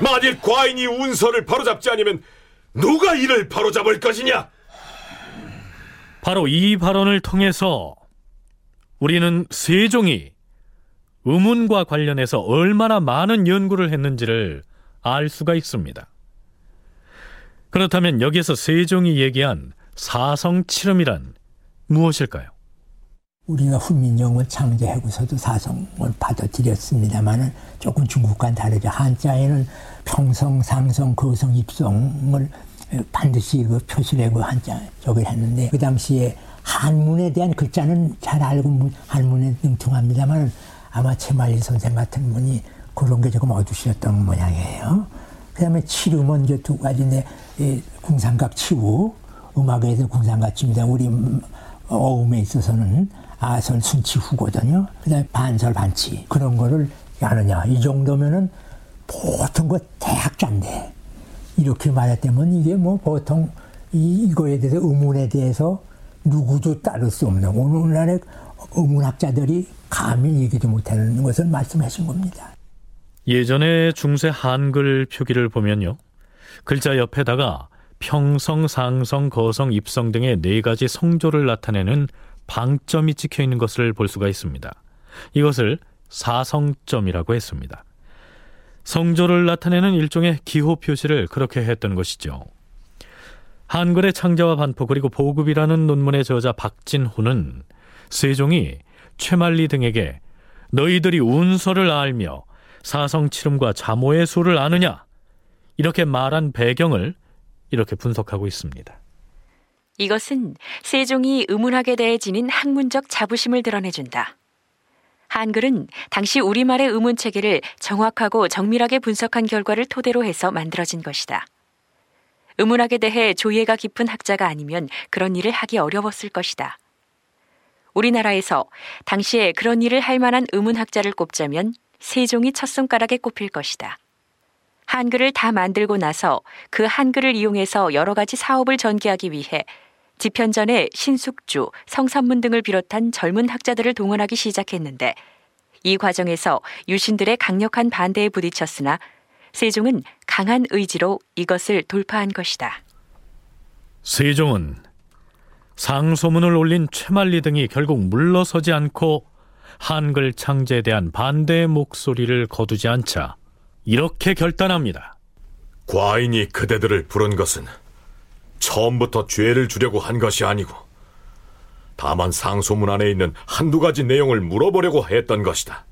Speaker 4: 만일 과인이 운서를 바로잡지 않으면 누가 이를 바로잡을 것이냐?
Speaker 2: 바로 이 발언을 통해서 우리는 세종이 의문과 관련해서 얼마나 많은 연구를 했는지를 알 수가 있습니다. 그렇다면 여기서 세종이 얘기한 사성칠음이란 무엇일까요?
Speaker 12: 우리가 훈민정음을 창제하고서도 사성을 받아들였습니다만은 조금 중국과는 다르죠. 한자에는 평성, 상성, 거성, 입성을 반드시 그 표시를 고 한자 저걸 했는데 그 당시에 한문에 대한 글자는 잘 알고 한문에 능통합니다만 아마 최말리 선생 같은 분이 그런 게 조금 어두셨던 모양이에요. 그 다음에 치름은 이제 두 가지인데, 궁상각 치우, 음악에서 궁상각 치입니다. 우리 어음에 있어서는 아설 순치 후거든요. 그 다음에 반설 반치. 그런 거를 아느냐. 이 정도면은 보통 그 대학자인데, 이렇게 말했다면 이게 뭐 보통 이, 이거에 대해서 의문에 대해서 누구도 따를 수 없는 오늘날의 의문학자들이 감히 얘기도 못하는 것을 말씀하신 겁니다.
Speaker 2: 예전에 중세 한글 표기를 보면요. 글자 옆에다가 평성, 상성, 거성, 입성 등의 네 가지 성조를 나타내는 방점이 찍혀 있는 것을 볼 수가 있습니다. 이것을 사성점이라고 했습니다. 성조를 나타내는 일종의 기호 표시를 그렇게 했던 것이죠. 한글의 창자와 반포 그리고 보급이라는 논문의 저자 박진호는 세종이 최만리 등에게 너희들이 운서를 알며 사성칠음과 자모의 수를 아느냐 이렇게 말한 배경을 이렇게 분석하고 있습니다.
Speaker 1: 이것은 세종이 의문학에 대해 지닌 학문적 자부심을 드러내준다. 한글은 당시 우리말의 의문 체계를 정확하고 정밀하게 분석한 결과를 토대로 해서 만들어진 것이다. 의문학에 대해 조예가 깊은 학자가 아니면 그런 일을 하기 어려웠을 것이다. 우리나라에서 당시에 그런 일을 할 만한 의문학자를 꼽자면 세종이 첫 손가락에 꼽힐 것이다. 한글을 다 만들고 나서 그 한글을 이용해서 여러 가지 사업을 전개하기 위해 집현전에 신숙주, 성산문 등을 비롯한 젊은 학자들을 동원하기 시작했는데 이 과정에서 유신들의 강력한 반대에 부딪혔으나 세종은 강한 의지로 이것을 돌파한 것이다.
Speaker 2: 세종은 상소문을 올린 최만리 등이 결국 물러서지 않고 한글 창제에 대한 반대의 목소리를 거두지 않자 이렇게 결단합니다.
Speaker 4: 과인이 그대들을 부른 것은 처음부터 죄를 주려고 한 것이 아니고 다만 상소문 안에 있는 한두 가지 내용을 물어보려고 했던 것이다.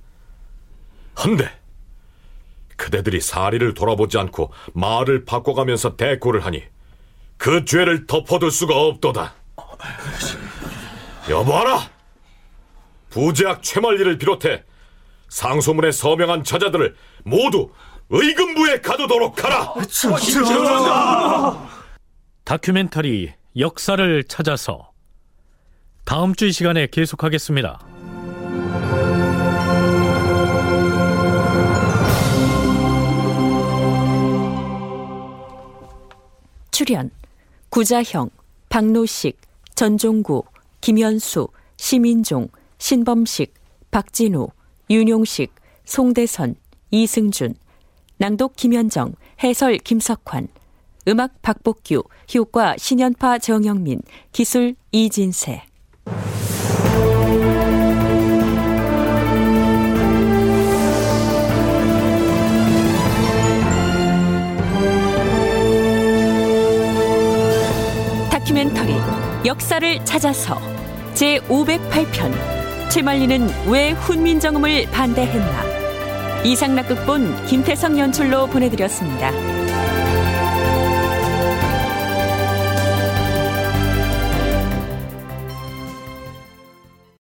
Speaker 4: 헌데 그대들이 사리를 돌아보지 않고 말을 바꿔가면서 대꾸를 하니 그 죄를 덮어둘 수가 없도다. 여보하라! 부제학 최말리를 비롯해 상소문에 서명한 저자들을 모두 의금부에 가두도록 하라.
Speaker 2: 다큐멘터리 역사를 찾아서 다음 주 이 시간에 계속하겠습니다.
Speaker 1: 출연 구자형, 박노식, 전종구, 김현수, 시민종, 신범식, 박진우, 윤용식, 송대선, 이승준, 낭독 김현정, 해설 김석환, 음악 박복규, 효과 신연파 정영민, 기술 이진세. 다큐멘터리 역사를 찾아서 제 508편 최말리는 왜 훈민정음을 반대했나 이상락 극본 김태성 연출로 보내드렸습니다.